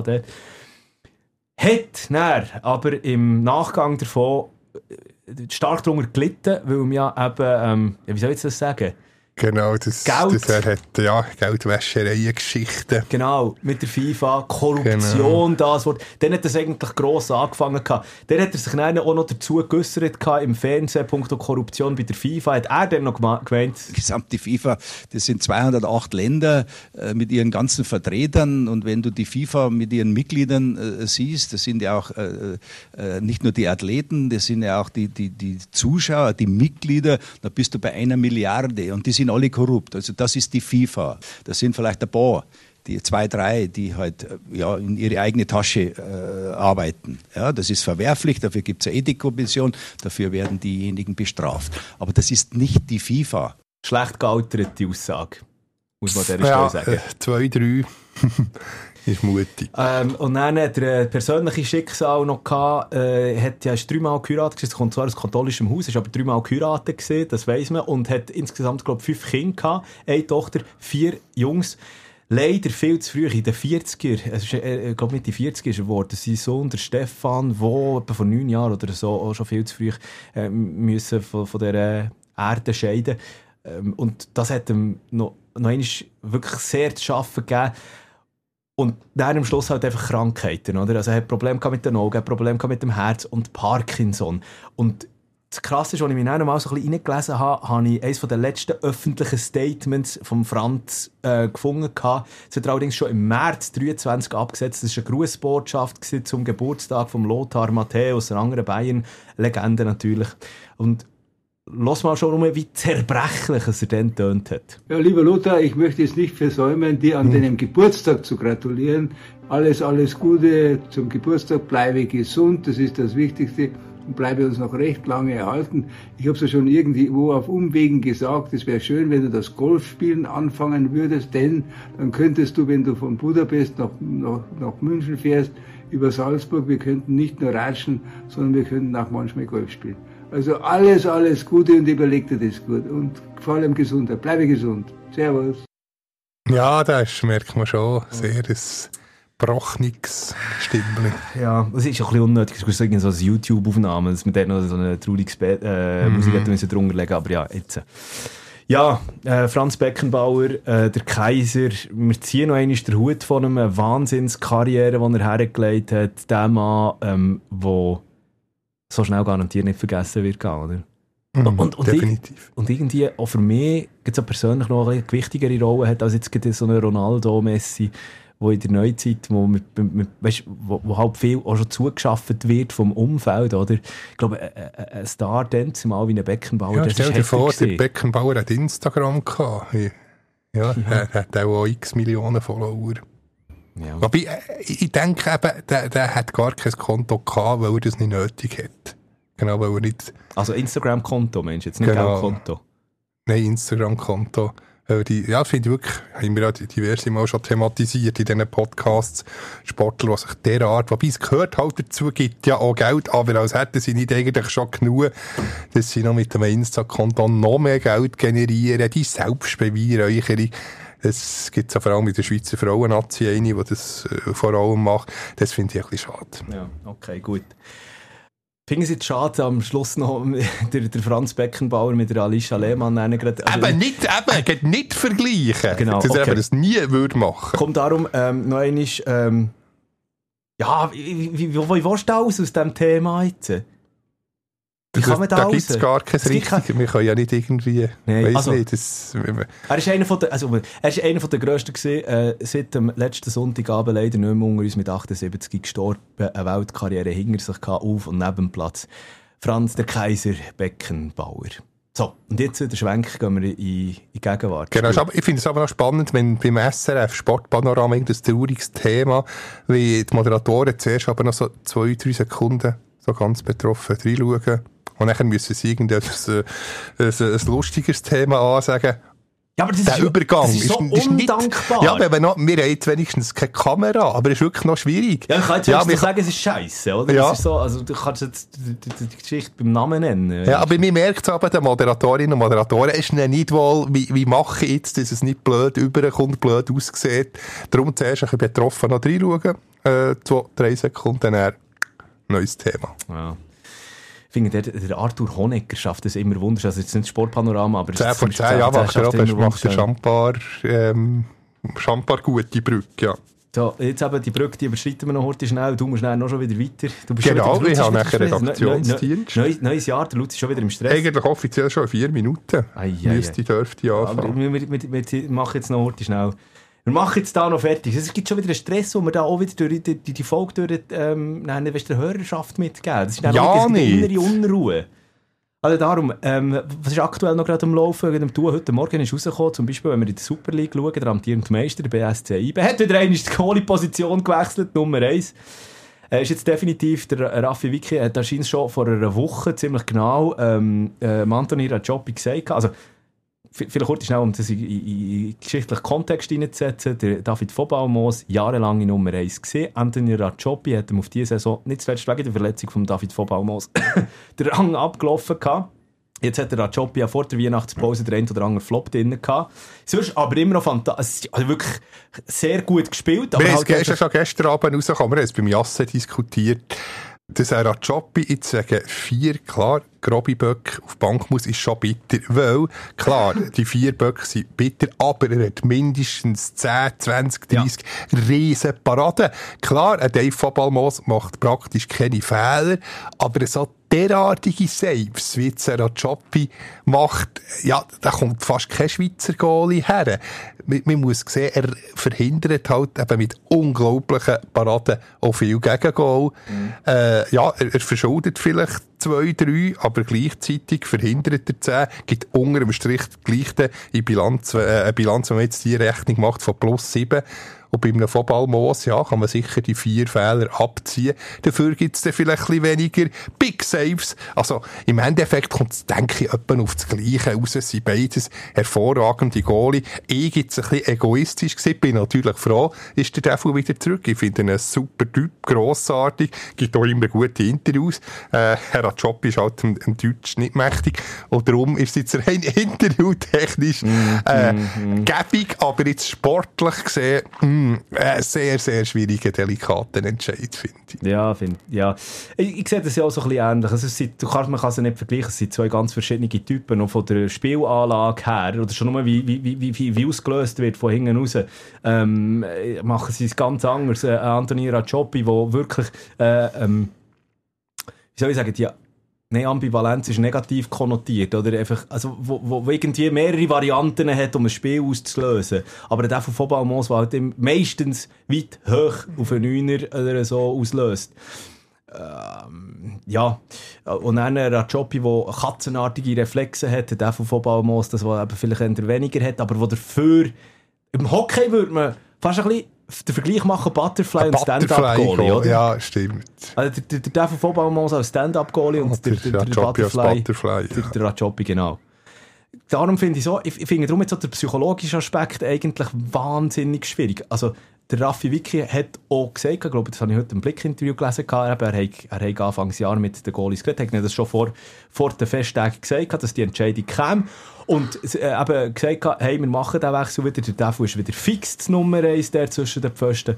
Hat dann aber im Nachgang davon äh, stark darunter gelitten, weil ihm ja eben, ähm, wie soll ich das sagen? Genau, das, Geld. das er hat ja Geldwäschereien-Geschichten. Genau, mit der FIFA, Korruption, das Wort. Dann hat das eigentlich gross angefangen. gehabt. Dann hat er sich dann auch noch dazu geäussert gehabt, im Fernsehen, punkto Korruption bei der FIFA. Hat er dann noch gemeint, Die gesamte FIFA, das sind 208 Länder äh, mit ihren ganzen Vertretern und wenn du die FIFA mit ihren Mitgliedern äh, siehst, das sind ja auch äh, nicht nur die Athleten, das sind ja auch die, die, die Zuschauer, die Mitglieder, da bist du bei einer Milliarde und die sind alle korrupt. Also das ist die FIFA. Das sind vielleicht ein paar die zwei, drei, die halt äh, ja, in ihre eigene Tasche äh, arbeiten. Ja, das ist verwerflich, dafür gibt es eine Ethikkommission, dafür werden diejenigen bestraft. Aber das ist nicht die FIFA. schlecht gealterte Aussage. Muss man an dieser Ja, Stelle sagen. äh, zwei, drei ist mutig. Ähm, und dann hat er ein persönliches Schicksal noch gehabt. Äh, hat dreimal geheiratet. Er kommt zwar aus katholischem Haus, ist aber dreimal geheiratet gewesen, das weiss man. Und hat insgesamt, glaube ich, fünf Kinder gehabt. Eine Tochter, vier Jungs. Leider viel zu früh, in den 40er, es ist, äh, ich glaube, mit den 40er ist er geworden. Sein Sohn, der Stefan, der etwa vor neun Jahren oder so auch schon viel zu früh äh, müssen von, von dieser Erde scheiden. Ähm, und das hat ihm noch, noch wirklich sehr zu schaffen gegeben. Und dann am Schluss halt einfach Krankheiten, oder? Also er hat Probleme mit den Augen, Probleme mit dem Herz und Parkinson. Und das Krasse ist, als ich mich dann mal so ein bisschen reingelesen habe, habe ich eines der letzten öffentlichen Statements von Franz äh, gefunden. Es hat er allerdings schon im März 23 abgesetzt. Das war eine Grußbotschaft zum Geburtstag von Lothar Matthäus, einer anderen Bayern-Legende natürlich. Und Lass mal schon um, wie zerbrechlich es er dann tönt hat. Ja, lieber Lothar, ich möchte es nicht versäumen, dir an deinem Geburtstag zu gratulieren. Alles, alles Gute zum Geburtstag. Bleibe gesund, das ist das Wichtigste. Und bleibe uns noch recht lange erhalten. Ich habe es ja schon irgendwo auf Umwegen gesagt, es wäre schön, wenn du das Golfspielen anfangen würdest, denn dann könntest du, wenn du von Budapest nach, nach, nach München fährst, über Salzburg, wir könnten nicht nur ratschen, sondern wir könnten auch manchmal Golf spielen. Also alles, alles Gute und überleg dir das gut. Und vor allem Gesundheit. Bleibe gesund. Servus. Ja, da ist, merkt man schon sehr ein brochniges Stimmchen. Ja, es ist auch ein bisschen unnötig. Es ist irgendwie so eine YouTube-Aufnahme, dass man dort noch so eine traurige äh, Mhm. Musik hätte drunter legen Aber ja, jetzt. Ja, äh, Franz Beckenbauer, äh, der Kaiser, wir ziehen noch einmal den Hut von einem eine Wahnsinnskarriere, die er hergelegt hat. Der Mann, ähm, der so schnell garantiert nicht vergessen wird gehen, oder? Mhm, und, und, definitiv. und irgendwie auch für mich gibt es persönlich noch eine gewichtigere Rolle hat als jetzt so eine Ronaldo, Messi, wo in der Neuzeit, wo, mit, mit, weißt, wo, wo halt viel auch schon zugeschafft wird vom Umfeld, oder? Ich glaube, ein, ein- ein Star dann zumal wie ein Beckenbauer, Ja, das stell dir vor, der. Beckenbauer hat Instagram gehabt. Ja, der, der hat auch x Millionen Follower. Ja. Wobei, äh, ich denke eben, der, der hat gar kein Konto gehabt, weil er das nicht nötig hat. Genau, weil er nicht... Also Instagram-Konto, Mensch, jetzt nicht Genau. Geldkonto. Nein, Instagram-Konto. Die, ja, finde ich wirklich, haben wir auch diverse Mal schon thematisiert in diesen Podcasts. Sportler, die sich derart, wobei es gehört halt dazu, gibt ja auch Geld, aber als hätten sie nicht eigentlich schon genug, dass sie noch mit einem Insta-Konto noch mehr Geld generieren, die Selbstbeweihräucherung. Es gibt ja vor allem in der Schweizer Frauen-Nazi eine, die das äh, vor allem macht. Das finde ich ein bisschen schade. Ja, okay, gut. Finden Sie es schade, am Schluss noch der, der Franz Beckenbauer mit der Alicia Lehmann nennen gerade. also- eben nicht, eben, geht nicht vergleichen. Genau, dass er okay. eben das nie würde machen. Kommt darum ähm, noch einmal, ähm, ja, wie, wie, wie, wie willst du aus aus diesem Thema jetzt? Wie kann man da da gibt es gar kein richtig. Wir können ja nicht irgendwie, Nein, weiss also- nicht, das, Er ist einer von der, also, er ist einer von der grössten gewesen, äh, seit dem letzten Sonntagabend leider nicht mehr unter uns mit 78 gestorben, eine Weltkarriere hinter sich gehabt, auf und neben dem Platz. Franz der Kaiser Beckenbauer. So, und jetzt der Schwenk gehen wir in, in die Gegenwart. Genau, ich finde es aber noch spannend, wenn beim SRF Sportpanorama irgendein trauriges Thema, wie die Moderatoren zuerst aber noch so zwei, drei Sekunden so ganz betroffen reinschauen und dann müssen sie irgendein äh, ein, ein lustiges Thema ansagen. Ja, aber das der ist- Übergang das ist so nicht- undankbar. ja, aber wenn noch, wir haben jetzt wenigstens keine Kamera, aber es ist wirklich noch schwierig. Ja, ich kann jetzt ja, ja, wir- sagen, es ist scheiße, oder? Ja. Ist so, also du kannst jetzt die, die, die Geschichte beim Namen nennen. Ja, aber man merkt es aber, den Moderatorinnen und Moderatoren, es ist nicht wohl, wie, wie mache ich jetzt, dass es nicht blöd überkommt, blöd aussieht. Darum zuerst ein bisschen betroffen noch reinschauen, äh, zwei, drei Sekunden, dann neues Thema. Ja. Finde, der, der Arthur Honegger schafft das immer wunderschön. Also jetzt nicht Sportpanorama, aber... 10 von 10, ja, macht er, aber macht der Champar, ähm, Champar gute Brücke, ja. So, jetzt eben die Brücke, die überschreiten wir noch heute schnell. Du musst dann noch schon wieder weiter. Du bist Genau, wieder, ich habe ist nachher. Redaktionsdienst. Neu, neu, neues Jahr, der Lutz ist schon wieder im Stress. Eigentlich offiziell schon in vier Minuten. Ei, ei, Müsste, dürfte ich Aber anfangen. wir, wir, wir, wir machen jetzt noch heute schnell. Wir machen jetzt da noch fertig. Es gibt schon wieder einen Stress, wo wir da auch wieder durch die, die, die Folge durch ähm, nein, weißt, der Hörerschaft mitgeben. Das ist dann Ja, auch eine innere Unruhe. Also darum, ähm, was ist aktuell noch gerade am Laufen, am Tun? Heute Morgen ist rausgekommen, zum Beispiel, wenn wir in die Super League schauen, der amtierende Meister, der BSC IB, hat wieder einmal die Goalie-Position gewechselt, Nummer 1. Er ist jetzt definitiv, der Raffi Wicki hat anscheinend schon vor einer Woche ziemlich genau ähm, äh, Antoni Rajopi gesagt. Also, vielleicht kurz schnell, um das in, in, in geschichtlichen Kontext hineinzusetzen. Der David Vobalmos, jahrelang in Nummer 1 gesehen. Anthony Rajopi hat ihm auf diese Saison, nicht zuletzt wegen der Verletzung von David Vobalmos, den Rang abgelaufen gehabt. Jetzt hat der Rajopi ja vor der Weihnachtspause den einen oder anderen Flop drin gehabt. Sonst aber immer noch fantastisch, also wirklich sehr gut gespielt. Aber Wir haben halt schon gestern Abend rausgekommen, wir haben es beim Jassen diskutiert, dass er an Joppi jetzt sagen, vier, klar, grobe Böcke auf die Bank muss, ist schon bitter. Weil, klar, die vier Böcke sind bitter, aber er hat mindestens 10, 20, 30 riesen Paraden. Klar, ein Dave Fabalmos macht praktisch keine Fehler, aber so derartige Saves, wie Joppi macht, ja, da kommt fast kein Schweizer Goalie her. Man, man muss sehen, er verhindert halt eben mit unglaublichen Paraden auch viel Gegengol. Äh, ja, er, er verschuldet vielleicht zwei, drei, aber gleichzeitig verhindert er zehn, gibt unter dem Strich gleich in Bilanz, äh, eine Bilanz, wenn man jetzt die Rechnung macht, von plus sieben. Und bei einem Vollballmoos, ja, kann man sicher die vier Fehler abziehen. Dafür gibt es dann vielleicht ein bisschen weniger Big Saves. Also, im Endeffekt kommt es, denke ich, etwa auf das Gleiche raus. Es sind beides hervorragende Goalie. Ich jetzt ein bisschen egoistisch gewesen, bin natürlich froh, ist der Devil wieder zurück. Ich finde ihn ein super Typ, grossartig, gibt auch immer gute Interviews. Äh, Herr Rajopi ist halt im, im Deutsch nicht mächtig. Und darum ist jetzt rein interviewtechnisch äh, gäbig, aber jetzt sportlich gesehen, mh, äh, sehr, sehr schwieriger, delikaten Entscheid, finde ich. Ja, find, ja. Ich, ich sehe das ja auch so ein bisschen ähnlich. Also es sind, du kannst, man kann sie nicht vergleichen. Es sind zwei ganz verschiedene Typen. Und von der Spielanlage her, oder schon nur wie, wie, wie, wie, ausgelöst wird von hinten raus, ähm, äh, machen sie es ganz anders. Äh, Anthony Rajopi, der wirklich, äh, ähm, wie soll ich sagen, die Nein, Ambivalenz ist negativ konnotiert, oder? Einfach, also, wo, wo, irgendwie mehrere Varianten hat, um ein Spiel auszulösen. Aber der von Fobalmos, der halt im- meistens weit hoch auf einen Neuner oder so auslöst. ähm, ja, und dann Rajopi, der katzenartige Reflexe hat, der von Footballmoos, das was vielleicht weniger hat, aber wo dafür im Hockey würde man fast ein bisschen den Vergleich machen Butterfly und Stand-Up-Goalie, oder? Ja, stimmt. Also der, der, der von Footballmoos als Stand-Up-Goalie und der, der, der, der als Butterfly, Butterfly, der, der Rajopi, genau. Darum finde ich so, ich, ich finde darum jetzt so der psychologische Aspekt eigentlich wahnsinnig schwierig. Also, der Raffi Wicki hat auch gesagt, ich glaube, das habe ich heute im Blick-Interview gelesen, er hat, er hat Anfangsjahr mit den Goalies geredet, hat das schon vor, vor den Festtagen gesagt, dass die Entscheidung kam. Und äh, eben gesagt, gehabt, hey, wir machen den Wechsel wieder, der Defu ist wieder fix das Nummer 1 der zwischen den Pfosten.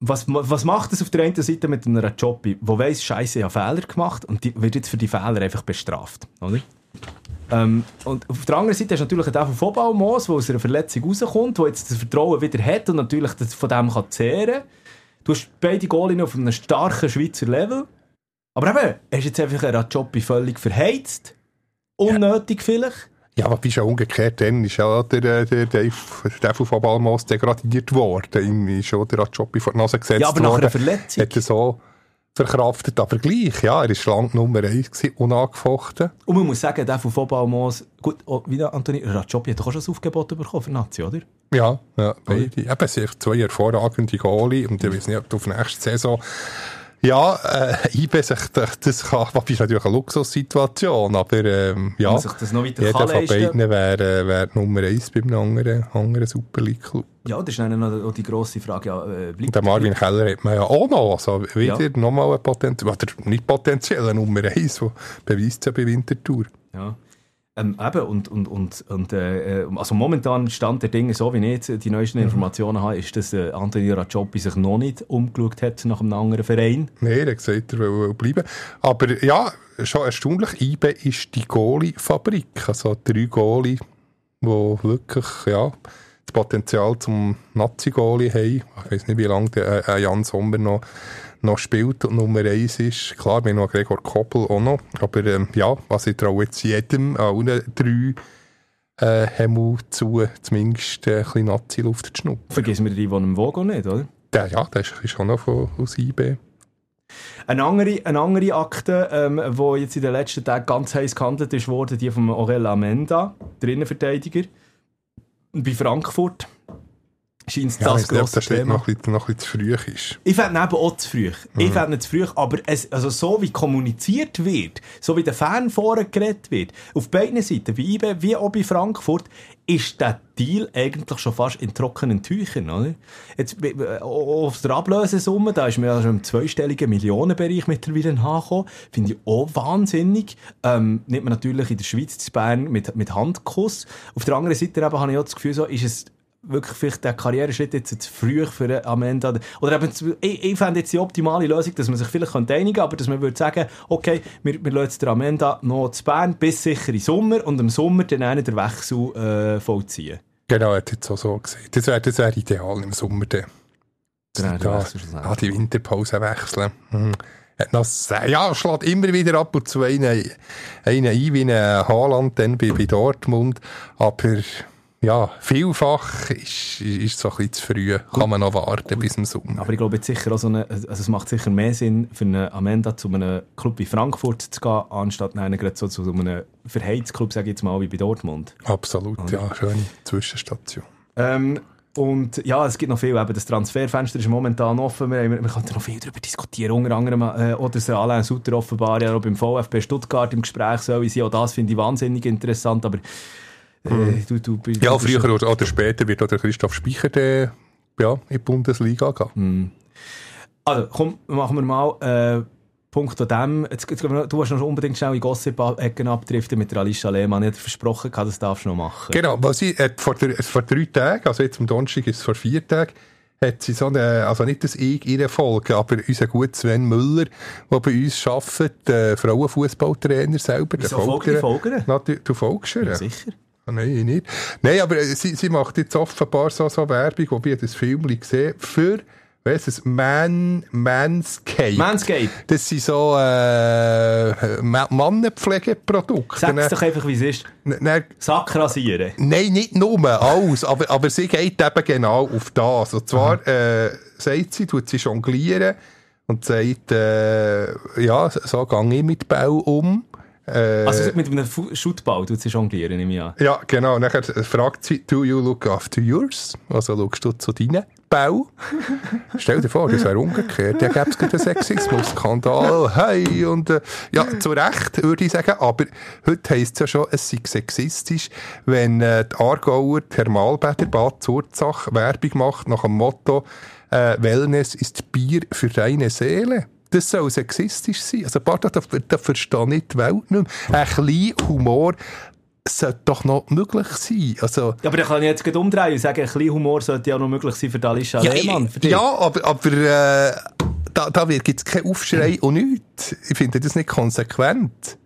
Was, was macht es auf der einen Seite mit einem Rajopi, der weiss, Scheiße, ich habe Fehler gemacht und die wird jetzt für die Fehler einfach bestraft, oder? Ähm, und auf der anderen Seite hast du natürlich auch von Fobal Moos, der aus einer Verletzung rauskommt, der jetzt das Vertrauen wieder hat und natürlich das von dem kann zehren. Du hast beide Goalinnen auf einem starken Schweizer Level. Aber eben, hast jetzt einfach einen Rajopi völlig verheizt. Unnötig vielleicht. Ja, aber bist ja umgekehrt, dann ist ja der, der, der, der von Balmos degradiert worden. Ihm ist schon der Rajopi vor die Nase gesetzt Ja, aber nach worden. einer Verletzung. Hat er so verkraftet, aber gleich, ja, er war lang Nummer 1 gewesen, unangefochten. Und man muss sagen, der von Fobalmos, gut, oh, wie der Antoni, Rajopi hat auch schon ein Aufgebot bekommen für Nazi, oder? Ja, ja, beide. Eben, es sind zwei hervorragende Goalie und ich weiß nicht, ob du auf nächste Saison ja, äh, IB das kann, das ist natürlich eine Luxussituation, aber ähm, ja, sich das noch weiter jeder von beiden wäre wär Nummer 1 beim anderen, anderen Super League Club. Ja, das ist dann noch die grosse Frage, ja, äh, bleibt Und den Marvin Keller hat man ja auch noch, also wieder Ja. nochmal ein Potenzial, oder nicht potenziell, eine Nummer 1, der beweist ja bei Winterthur. Ja. Ähm, eben, und, und, und, und äh, also momentan Stand der Dinge, so wie ich die neuesten Informationen habe, ist, dass äh, Anthony Rajopi sich noch nicht umgeschaut hat nach einem anderen Verein. Nein, er hat gesagt, er will bleiben. Aber ja, schon erstaunlich, IBE ist die Goalie-Fabrik. Also drei Goalie, die wirklich ja, das Potenzial zum Nazi-Goalie haben. Ich weiß nicht, wie lange der äh, Jan Sommer noch, noch spielt und Nummer eins ist. Klar, wir haben noch Gregor Koppel auch noch. Aber ähm, ja, was ich traue jetzt jedem, allen drei, äh, Hemmel zu, zumindest äh, ein bisschen Nazi-Luft zu schnuppern. Vergessen wir die von dem Vogo nicht, oder? Der, ja, der ist, ist auch noch von, aus IBE. Eine andere, eine andere Akte, ähm, die jetzt in den letzten Tagen ganz heiß gehandelt ist, wurde die von Aurel Amenda, der Innenverteidiger, bei Frankfurt. Scheint es Ja, das ich glaube, grosse Thema. noch ein bisschen, noch ein bisschen zu früh ist. Ich fände eben auch zu früh. Ich Mhm. fände ihn zu früh, aber es, also so wie kommuniziert wird, so wie der Fan vorher geredet wird, auf beiden Seiten, wie IBE, wie auch bei Frankfurt, ist der Deal eigentlich schon fast in trockenen Tüchern, oder? Jetzt, auf der Ablösesumme, da ist man ja schon im zweistelligen Millionenbereich mittlerweile angekommen, finde ich auch wahnsinnig. Ähm, nimmt man natürlich in der Schweiz zu Bern mit, mit Handkuss. Auf der anderen Seite eben habe ich auch das Gefühl, so, ist es wirklich vielleicht der Karriereschritt jetzt zu früh für einen Amenda. Oder eben, ich, ich fände jetzt die optimale Lösung, dass man sich vielleicht könnte einigen aber dass man würde sagen, okay, wir, wir lassen den Amenda noch zu Bern bis sicher im Sommer und im Sommer dann einen den Wechsel äh, vollziehen. Genau, er hat jetzt auch so gesehen. Das wäre das wär ideal im Sommer. Dann. Dann den Da, ja, die Winterpause wechseln. Mhm. Sehr- Ja, schlägt immer wieder ab und zu einen, einen ein, wie ein Haaland dann bei, bei Dortmund. Aber ja, vielfach ist, ist so ein bisschen zu früh. Kann man noch warten bis im Sommer. Aber ich glaube jetzt sicher auch so eine, also es macht sicher mehr Sinn für einen Amenda zu einem Club wie Frankfurt zu gehen, anstatt einen gerade so zu so einem Verheizclub, sage ich jetzt mal, wie bei Dortmund. Absolut, ja, schöne Zwischenstation. Ähm, und ja, es gibt noch viel. Eben, das Transferfenster ist momentan offen. Wir, wir, wir können noch viel darüber diskutieren. Unter anderem, äh, oder das Alain Sutter offenbar ja auch beim VfB Stuttgart im Gespräch soll sein. Auch das finde ich wahnsinnig interessant. Aber äh, du, du, du, Ja, du bist- früher oder, oder später wird auch der Christoph Speicher dann, ja, in die Bundesliga gehen. Also, komm, machen wir mal äh, Punkt an dem. Jetzt, jetzt, du hast noch unbedingt schnell in Gossip-Ecken abdriften mit der Alicia Lehmann. Ich hatte versprochen, das darfst du noch machen. Genau, was ich, äh, vor, der, vor drei Tagen, also jetzt am Donnerstag ist es vor vier Tagen, hat sie so eine, also nicht das ich ihre Folge, aber unser guter Sven Müller, der bei uns arbeitet, der Frauenfußballtrainer selber. der Wieso folge ich folge? Natürlich, du folgst ihr? Ja, sicher. Nein, ich nicht. Nein, aber äh, sie, sie macht jetzt offenbar so, so Werbung, wo ich das Film gesehen für, weiss es, Man, Manscape. Manscape. Das sind so, äh, Ma- Mannenpflegeprodukte. Sag's doch einfach, wie es ist. Dann, Sack rasieren. Nein, nicht nur, alles. aber, aber sie geht eben genau auf das. Und zwar äh, sagt sie, tut sie jonglieren und sagt, äh, ja, so gehe ich mit Bau um. Äh, Also mit einem Schuttball tut sie jonglieren, ich an. ja, genau. Und Nachher fragt sie, do you look after yours? Also schaust du zu deinen Bau? Stell dir vor, das wäre umgekehrt. Da gäbe es einen Sexismus-Skandal. Hey, und äh, ja, zu Recht würde ich sagen. Aber heute heisst es ja schon, es sei sexistisch, wenn äh, die Aargauer Thermalbäder Bad Zurzach Werbung macht nach dem Motto äh, Wellness ist Bier für deine Seele. Das soll sexistisch sein. Also, Barta, da, da verstehe ich die Welt nicht mehr. Ein bisschen Humor sollte doch noch möglich sein. Also, Ja, aber dann kann ich jetzt umdrehen und sagen, ein bisschen Humor sollte ja noch möglich sein für Alicia ja, Lehmann. Für ja, aber, aber äh, da, da gibt es keinen Aufschrei und nichts. Ich finde das nicht konsequent.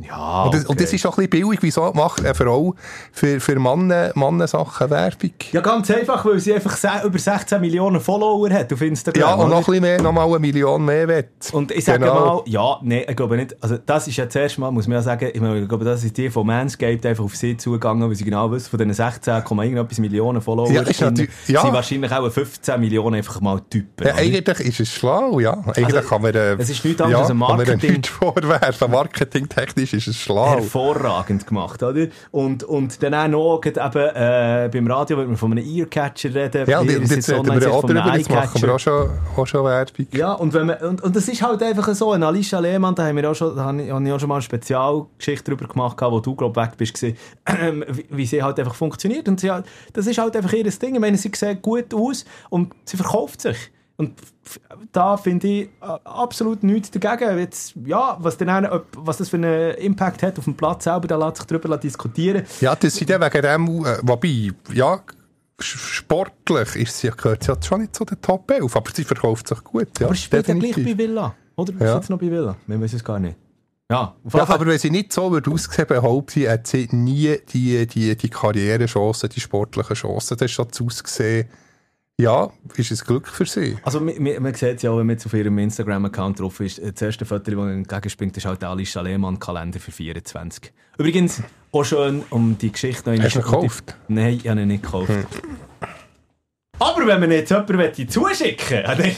Ja, und, das, und das ist auch ein bisschen billig. Wieso macht eine Frau für, für Männer, Männer-Sachen Werbung? Ja, ganz einfach, weil sie einfach über 16 Millionen Follower hat auf Instagram. Ja, und oder? noch ein bisschen mehr, noch mal eine Million mehr wett. Und ich sage Genau. mal, ja, nee, ich glaube nicht. Also, das ist ja zuerst mal, muss man ja sagen, ich, meine, ich glaube, das ist die von Manscaped einfach auf sie zugegangen, weil sie genau wissen, von diesen 16, irgendetwas Millionen Follower Ja, ist natürlich- ja. sind wahrscheinlich auch 15 Millionen einfach mal Typen. Ja, eigentlich ist es schlau, ja. Eigentlich Also, kann man, äh, es ist nichts anderes als ein Kann man Marketing- vorwerfen. Marketingtechnisch ist es schlau. hervorragend gemacht, oder? Und, und dann auch noch, eben, äh, beim Radio wird man von einem Earcatcher reden. Ja, und, ist jetzt reden wir auch darüber, jetzt machen wir auch schon, auch schon Werbung. Ja, und, wenn man, und, und das ist halt einfach so, ein Alicia Lehmann, da haben wir auch schon, da habe ich, auch schon mal eine Spezialgeschichte darüber gemacht, wo du, glaube weg bist, ähm, wie, wie sie halt einfach funktioniert. Und sie, das ist halt einfach ihr Ding. Ich meine, sie sieht gut aus und sie verkauft sich. Und da finde ich äh, absolut nichts dagegen. Jetzt, ja, was, dann, ob- was das für einen Impact hat auf dem Platz selber, da lässt sich darüber diskutieren. Ja, das sind ja wegen dem, äh, wobei, ja, sportlich ist sie, gehört sie ja schon nicht zu den Top 11, aber sie verkauft sich gut. Ja, Aber sie spielt ja gleich bei Villa. Oder? Ja. Ist jetzt noch bei Villa? Wir wissen es gar nicht. Ja, Ja, aber wenn sie nicht so würde aussehen, behaupte ich, hat sie nie die, die, die Karrierechancen, die sportlichen Chancen. Das ist schon zu aussehen, ja, ist es Glück für sie. Also man, man, man sieht es ja auch, wenn man jetzt auf ihrem Instagram-Account drauf ist, das erste Foto, das entgegenspringt, ist halt der Alicia Lehmann-Kalender für 24. Übrigens, auch schön, um die Geschichte noch... Hast du ihn gekauft? Nein, ich habe ihn nicht gekauft. Aber wenn man jetzt jemanden zuschicken möchte...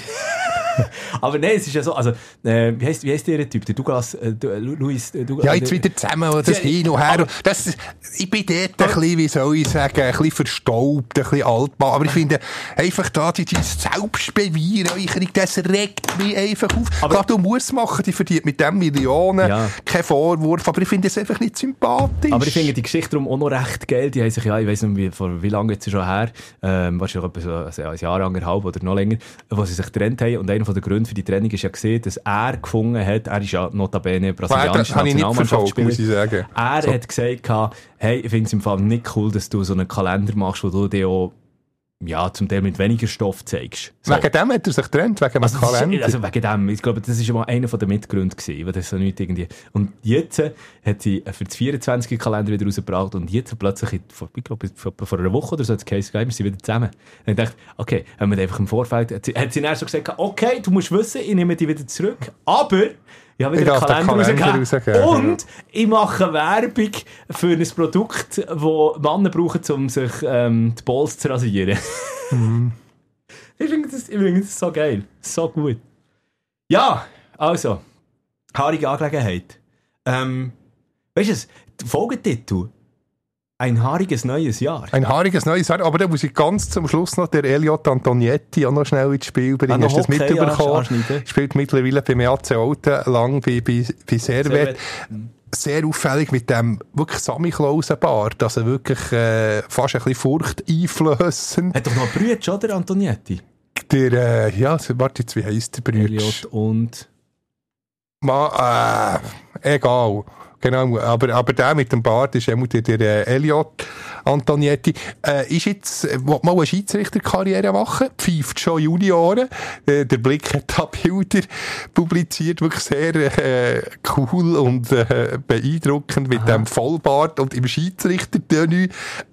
Aber nein, es ist ja so, also, äh, wie heisst, wie heisst der Typ? Der Douglas, äh, äh, Luis, äh, Douglas, Ja, jetzt wieder zusammen, das Ja, hin und her. Das, ich bin dort ein bisschen, wie soll ich sagen, ein bisschen verstaubt, ein bisschen altmann. Aber ich finde, einfach da, die, die Selbstbeweihräucherung, das regt mich einfach auf. Aber Klar, du musst machen, die verdient mit dem Millionen, Ja. kein Vorwurf, aber ich finde es einfach nicht sympathisch. Aber ich finde die Geschichte darum auch noch recht geil. Die haben sich ja, ich weiß nicht, wie, vor wie lange jetzt schon her, ähm, wahrscheinlich etwa so also ein Jahr, anderthalb oder noch länger, wo sie sich getrennt haben. Und einer von der Gründe für die Trennung ist ja gesehen, dass er gefunden hat, er ist ja notabene brasilianischer habe ich nicht verfolgt, Nationalmannschaftsspieler. muss ich sagen. Er So. hat gesagt, hey, ich finde es im Fall nicht cool, dass du so einen Kalender machst, wo du dir auch ja, zum Teil mit weniger Stoff zeigst. So. Wegen dem hat er sich getrennt, wegen dem Also, das Kalender. ist, also wegen dem, ich glaube, das ist mal einer der Mitgründe gewesen, weil das so nicht irgendwie... Und jetzt äh, hat sie für das 24 Kalender wieder rausgebracht und jetzt plötzlich, vor, ich glaube, vor, vor einer Woche oder so, hat es geheißen, wir sind wieder zusammen. Und ich dachte, okay, haben wir einfach im Vorfeld, hat sie, hat sie dann so gesagt, okay, du musst wissen, ich nehme dich wieder zurück, aber ich habe wieder Ich einen den Kalender, rausgegeben und ich mache Werbung für ein Produkt, das Männer brauchen, um sich ähm, die Balls zu rasieren. Ich finde das, ich finde das so geil. So gut. Ja, also. Haarige Angelegenheit. Ähm, weißt du es? Folgetitel? Ein haariges neues Jahr. Ein haariges neues Jahr, aber da muss ich ganz zum Schluss noch der Elliot Antonietti auch noch schnell ins Spiel bringen. Ah, Hast du das mitbekommen? anschneiden. Spielt mittlerweile beim EAC Alten, lang bei, bei, bei Servet. Servet. Sehr auffällig mit dem wirklich Samichlausenbart, also wirklich äh, fast ein bisschen furchteinflößend. Hat doch noch Brütsch, oder, Antonietti? Der, äh, ja, warte jetzt, wie heisst der Brütsch? Elliot und... Ma, äh, egal. Genau, aber, aber der mit dem Bart ist immer der, der Elliot Antonietti. Äh, ist jetzt, äh, will mal eine Schiedsrichterkarriere machen, pfeift schon Junioren. Äh, der Blick hat da Bilder publiziert, wirklich sehr äh, cool und äh, beeindruckend mit dem Vollbart und im Schiedsrichtertenue.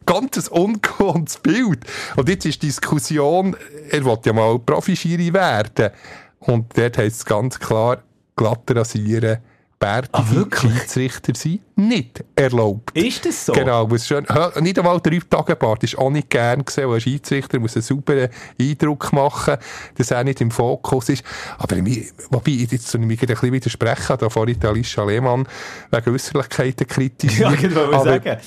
Ganz ein ungewohntes Bild. Und jetzt ist die Diskussion, er will ja mal Profischiri werden. Und dort heisst es ganz klar, glatt rasieren bärtige Schiedsrichter sind nicht erlaubt. Ist das so? Genau, muss schon, ha, nicht einmal drei Tage Bart ist auch nicht gern gesehen, weil ein Schiedsrichter muss einen sauberen Eindruck machen, dass er nicht im Fokus ist. Aber wobei, jetzt soll ich mich ein bisschen widersprechen, da vorhin Alicia Lehmann wegen Äußerlichkeiten kritisiert. Ja, wollte Aber sagen.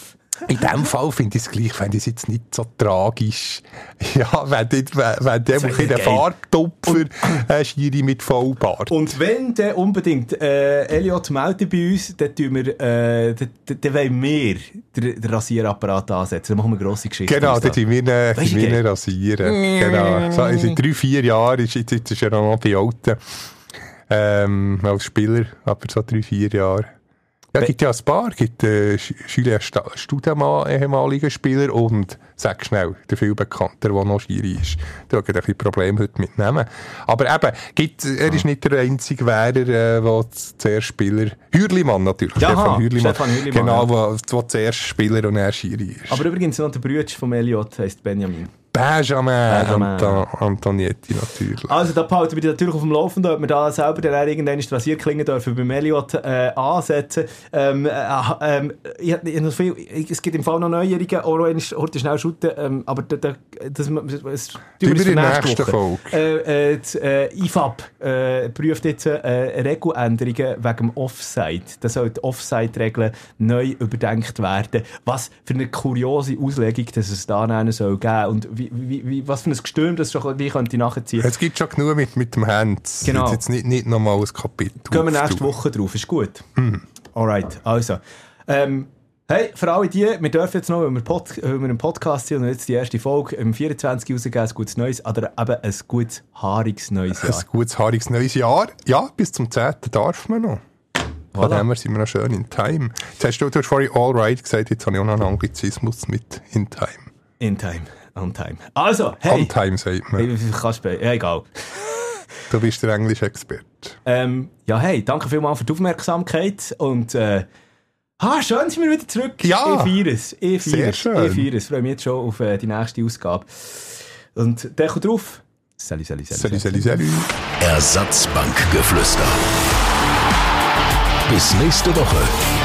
In dem Fall finde ich es gleich, ich es jetzt nicht so tragisch. Ja, wenn, dort- wenn, wenn der in den geil. Farbtupfer äh, Schiri mit Vollbart. Und wenn dann unbedingt äh, Elliot meldet bei uns, dann, tun wir, äh, dann, dann- dann wollen wir den, den Rasierapparat ansetzen. Dann machen wir grosse Geschichten. Genau, aus da. dort tun wir ihn, geil? rasieren. Genau. So, in seit drei, vier Jahren ist, jetzt, jetzt ist er noch bei Alten. Ähm, als Spieler, aber so drei, vier Jahre. Ja, es gibt ja ein paar. Es gibt äh, Julien Studemann, ehemaliger Spieler, und sag schnell, der viel bekannter, der noch Schiri ist. Da hat er ein bisschen Probleme heute mit Namen. Aber eben, gibt, er ist nicht der einzige Wähler, äh, der zuerst Spieler, Hürlimann natürlich, Jaha, Stefan Hürlimann. Stefan Hürlimann, Genau, ja. wo, wo zuerst Spieler und er Schiri ist. Aber übrigens noch der Bruder von Elliot heisst Benjamin. Benjamin, Benjamin. Anton, Antonietti natürlich. Also, da behalten wir dich natürlich auf dem Laufenden, ob wir da selber dann auch irgendwann die Rasierklinge dürfen beim Elliot äh, ansetzen. Ähm, äh, ähm, ich, ich, noch viel, ich, es gibt im Fall noch Neuerungen, auch noch heute schnell shooten, ähm, aber da, da, das, das, das Tun wir in der nächste nächsten. Folge. Äh, äh, das, äh, IFAB äh, prüft jetzt äh, Regeländerungen wegen dem Offside. Da sollen die Offside-Regeln neu überdenkt werden. Was für eine kuriose Auslegung dass es da nennen soll geben und wie, wie, wie, was für ein Gestürm das schon wie könnte nachziehen. Es gibt schon genug mit, mit dem Hands. Genau. Jetzt, jetzt nicht, nicht nochmal ein Kapitel. Gehen wir nächste. Woche drauf, ist gut. Mhm. Alright, also. Ähm, hey, für alle die, wir dürfen jetzt noch, weil wir, Pod, weil wir im Podcast sind und jetzt die erste Folge im 24 rausgeben, ein gutes Neues, oder eben ein gutes, haariges neues Jahr. Ein gutes, haariges neues Jahr. Ja, bis zum 10. darf man noch. Von Voilà. dem her sind wir noch schön in Time. Jetzt hast du, du hast vorhin all right gesagt, jetzt habe ich auch noch einen Anglizismus mit in Time. In time, on time. Also, hey. On Time sagt man. Hey, kannst du, ja, egal. Du bist der Englisch-Experte. Ähm, ja, hey, danke vielmals für die Aufmerksamkeit und äh, ah, schön sind wir wieder zurück. Ja. Ich feiere es. Ich feiere Sehr schön. Ich feiere es. freue mich jetzt schon auf äh, die nächste Ausgabe. Und der kommt drauf. Salut, salut, salut. Salut, salut, salut. Ersatzbankgeflüster. Bis nächste Woche.